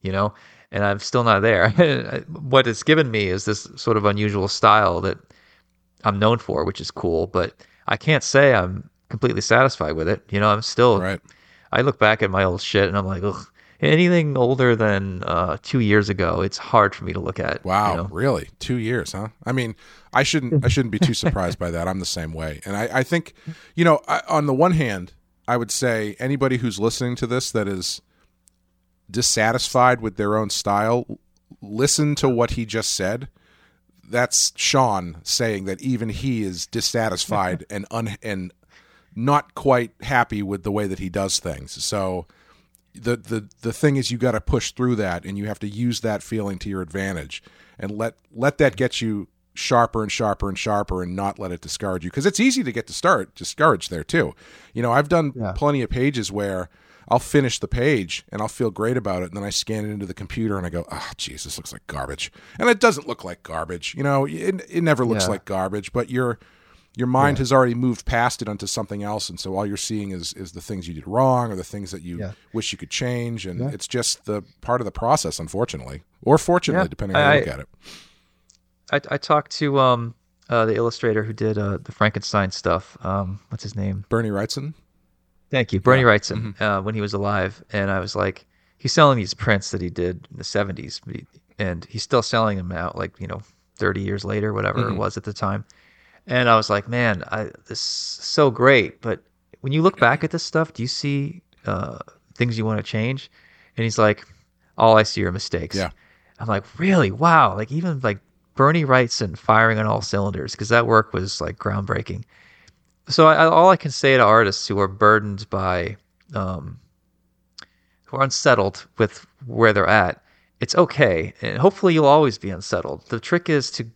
You know? And I'm still not there. (laughs) what it's given me is this sort of unusual style that I'm known for, which is cool, but I can't say I'm completely satisfied with it. You know, I'm still Right. I look back at my old shit and I'm like, ugh. Anything older than uh, two years ago, it's hard for me to look at. you Wow, know? really? Two years, huh? I mean, I shouldn't I shouldn't be too (laughs) surprised by that. I'm the same way, and I, I think, you know, I, on the one hand, I would say anybody who's listening to this that is dissatisfied with their own style, listen to what he just said. That's Sean saying that even he is dissatisfied (laughs) and un and not quite happy with the way that he does things. So the the the thing is you got to push through that and you have to use that feeling to your advantage and let let that get you sharper and sharper and sharper and not let it discourage you because it's easy to get to start discouraged there too you know i've done Yeah. plenty of pages where i'll finish the page and i'll feel great about it and then i scan it into the computer and i go oh jeez this looks like garbage and it doesn't look like garbage you know it, it never looks Yeah. like garbage but your your mind has already moved past it onto something else and so all you're seeing is is the things you did wrong or the things that you Yeah. wish you could change and it's just the part of the process unfortunately or fortunately Yeah. depending on how you look at it I, I talked to um, uh, the illustrator who did uh, the Frankenstein stuff. Um, what's his name? bernie wrightson Thank you, Bernie Wrightson, Mm-hmm. uh, when he was alive, and I was like, he's selling these prints that he did in the '70s, he- and he's still selling them out, like you know, 30 years later, whatever Mm-hmm. it was at the time. And I was like, man, I, this is so great, but when you look back at this stuff, do you see uh, things you want to change? And he's like, all I see are mistakes. Yeah. I'm like, really? Wow! Like even like Bernie Wrightson firing on all cylinders because that work was like groundbreaking so I, I- all I can say to artists who are burdened by, um, who are unsettled with where they're at, it's okay, and hopefully you'll always be unsettled. The trick is to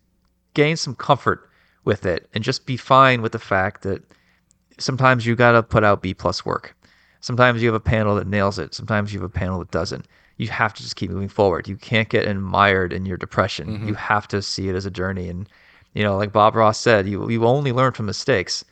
gain some comfort with it and just be fine with the fact that sometimes you got to put out B plus work. Sometimes you have a panel that nails it. Sometimes you have a panel that doesn't. You have to just keep moving forward. You can't get mired in your depression. You have to see it as a journey. And you know, like Bob Ross said, you you only learn from mistakes.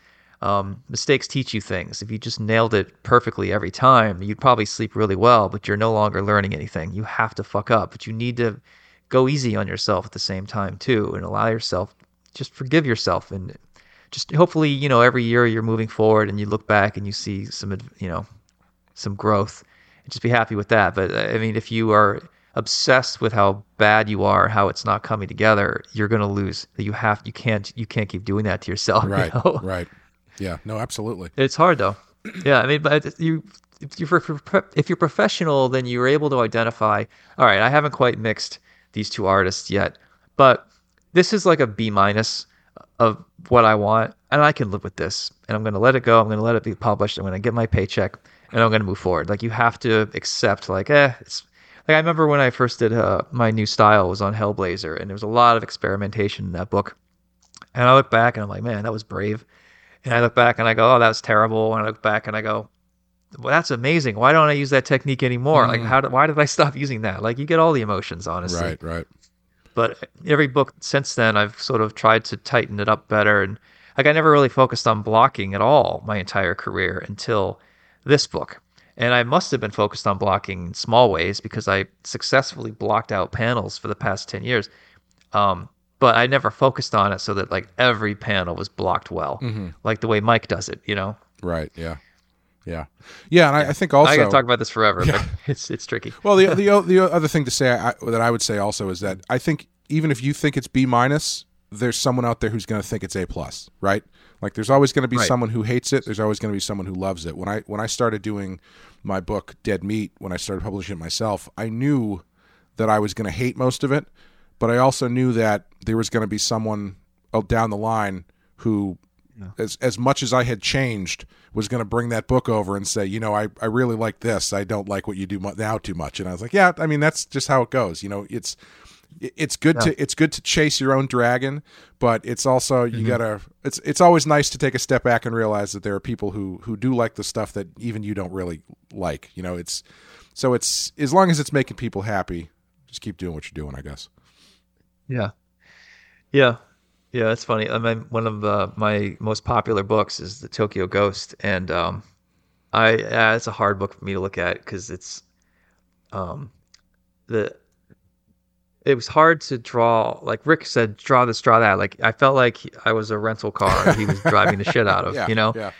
Um, mistakes teach you things. If you just nailed it perfectly every time, you'd probably sleep really well, but you're no longer learning anything. You have to fuck up, but you need to go easy on yourself at the same time too, and allow yourself just forgive yourself and just hopefully you know every year you're moving forward and you look back and you see some you know some growth and just be happy with that but uh, i mean if you are obsessed with how bad you are how it's not coming together you're going to lose you have you can't you can't keep doing that to yourself (laughs) you right know? right yeah no absolutely It's hard though. Yeah, I mean, but you if you're if you're professional, then you're able to identify. All right, I haven't quite mixed these two artists yet, but this is like a B minus of what I want, and I can live with this. And I'm going to let it go. I'm going to let it be published. I'm going to get my paycheck, and I'm going to move forward. Like you have to accept, like, eh, it's. Like I remember when I first did uh, my new style was on Hellblazer, and there was a lot of experimentation in that book. And I look back and I'm like, man, that was brave. And I look back and I go, oh, that was terrible. And I look back and I go, well, that's amazing. Why don't I use that technique anymore? Like, how? Did, why did I stop (laughs) using that? Like, you get all the emotions, honestly. right right But every book since then, I've sort of tried to tighten it up better. And like, I never really focused on blocking at all my entire career until this book. And I must have been focused on blocking in small ways because I successfully blocked out panels for the past 10 years. Um, but I never focused on it so that like every panel was blocked well, like the way Mike does it, you know? right yeah yeah yeah and I, I think also I to talk about this forever, but (laughs) it's, it's tricky. Well, the the (laughs) the other thing to say I, that I would say also is that I think even if you think it's B minus, there's someone out there who's going to think it's A plus, right? Like there's always going to be Right. someone who hates it. There's always going to be someone who loves it. When I when I started doing my book Dead Meat, when I started publishing it myself, I knew that I was going to hate most of it, but I also knew that there was going to be someone uh, down the line who as as much as I had changed, was going to bring that book over and say, you know, I I really like this. I don't like what you do now too much. And I was like, yeah, I mean that's just how it goes. You know, it's it's good yeah. to it's good to chase your own dragon, but it's also you mm-hmm. gotta it's it's always nice to take a step back and realize that there are people who who do like the stuff that even you don't really like. You know, it's so it's as long as it's making people happy, just keep doing what you're doing. I guess. Yeah, yeah, yeah. It's funny. I mean, one of uh, my most popular books is the Tokyo Ghost, and um, I yeah, it's a hard book for me to look at because it's um the it was hard to draw like rick said draw this draw that like i felt like i was a rental car he was driving the (laughs) shit out of yeah, you know yeah.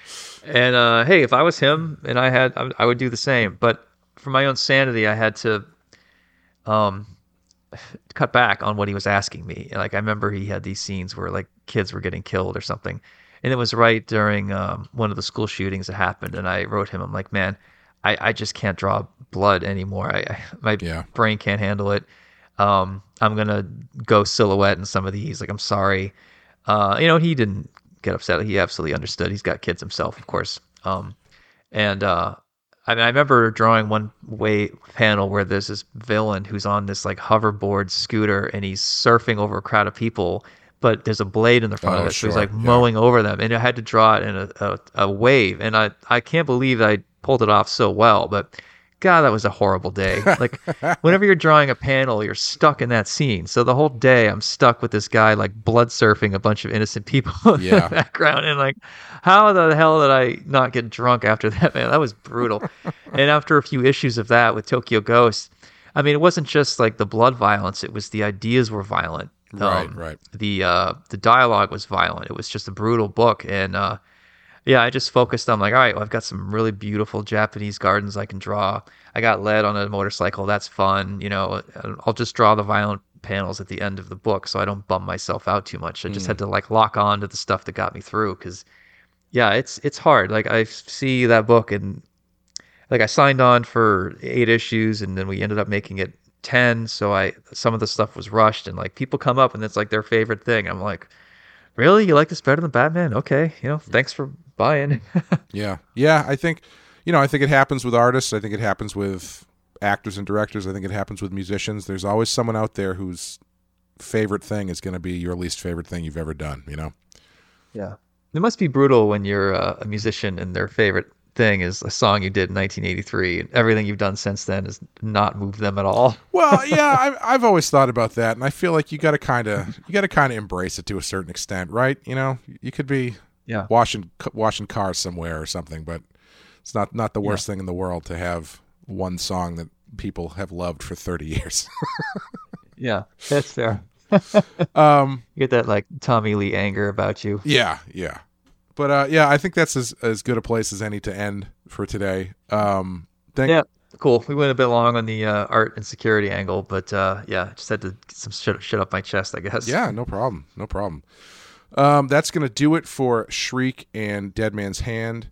and uh, hey if i was him and i had I, would do the same but for my own sanity i had to um (sighs) cut back on what he was asking me like i remember he had these scenes where like kids were getting killed or something and it was right during um, one of the school shootings that happened and i wrote him i'm like man i, I just can't draw blood anymore I, I my yeah. brain can't handle it um, I'm gonna go silhouette in some of these. Like, I'm sorry. Uh, you know, he didn't get upset. He absolutely understood. He's got kids himself, of course. Um, and uh, I mean, I remember drawing one way panel where there's this villain who's on this like hoverboard scooter and he's surfing over a crowd of people, but there's a blade in the front oh, of it, sure. so he's like mowing over them, and I had to draw it in a, a, a wave, and I I can't believe I pulled it off so well, but God, that was a horrible day. Like, (laughs) whenever you're drawing a panel, you're stuck in that scene. So the whole day, I'm stuck with this guy, like, blood surfing a bunch of innocent people (laughs) in yeah. the background. And, like, how the hell did I not get drunk after (laughs) that, man? That was brutal. and after a few issues of that with Tokyo Ghost, I mean, it wasn't just like the blood violence, it was the ideas were violent. Right, um, right. The, uh, the dialogue was violent. It was just a brutal book. And, uh, yeah, I just focused on like, all right, well, I've got some really beautiful Japanese gardens I can draw. I got led on a motorcycle. That's fun. You know, I'll just draw the violent panels at the end of the book so I don't bum myself out too much. I just mm. had to like lock on to the stuff that got me through because, yeah, it's it's hard. Like I see that book and like I signed on for eight issues and then we ended up making it ten. So I some of the stuff was rushed and like people come up and it's like their favorite thing. I'm like, really? You like this better than Batman? Okay, you know, thanks for buying. (laughs) yeah, yeah. I think you know, I think it happens with artists. I think it happens with actors and directors. I think it happens with musicians. There's always someone out there whose favorite thing is going to be your least favorite thing you've ever done. You know. Yeah, it must be brutal when you're uh, a musician and their favorite thing is a song you did in 1983 and everything you've done since then has not moved them at all (laughs) well yeah I've, I've always thought about that and i feel like you got to kind of you got to kind of embrace it to a certain extent right you know you could be yeah. washing washing cars somewhere or something but it's not not the worst yeah. thing in the world to have one song that people have loved for 30 (laughs) years. Yeah that's fair. (laughs) Um you get that like tommy lee anger about you. Yeah yeah. But uh yeah i think that's as, as good a place as any to end for today. Um thank- yeah cool. We went a bit long on the uh, art and security angle but uh yeah just had to get some shit, shit up my chest i guess. Yeah no problem no problem um, that's going to do it for Shriek and Dead Man's Hand.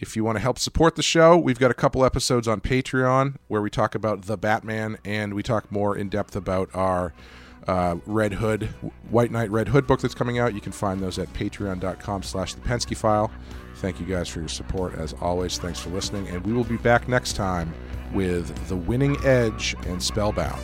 If you want to help support the show, we've got a couple episodes on Patreon where we talk about the Batman and we talk more in depth about our uh, Red Hood, White Knight Red Hood book that's coming out. You can find those at patreon.com slash the Pensky file. Thank you guys for your support as always. Thanks for listening, and we will be back next time with The Winning Edge and Spellbound.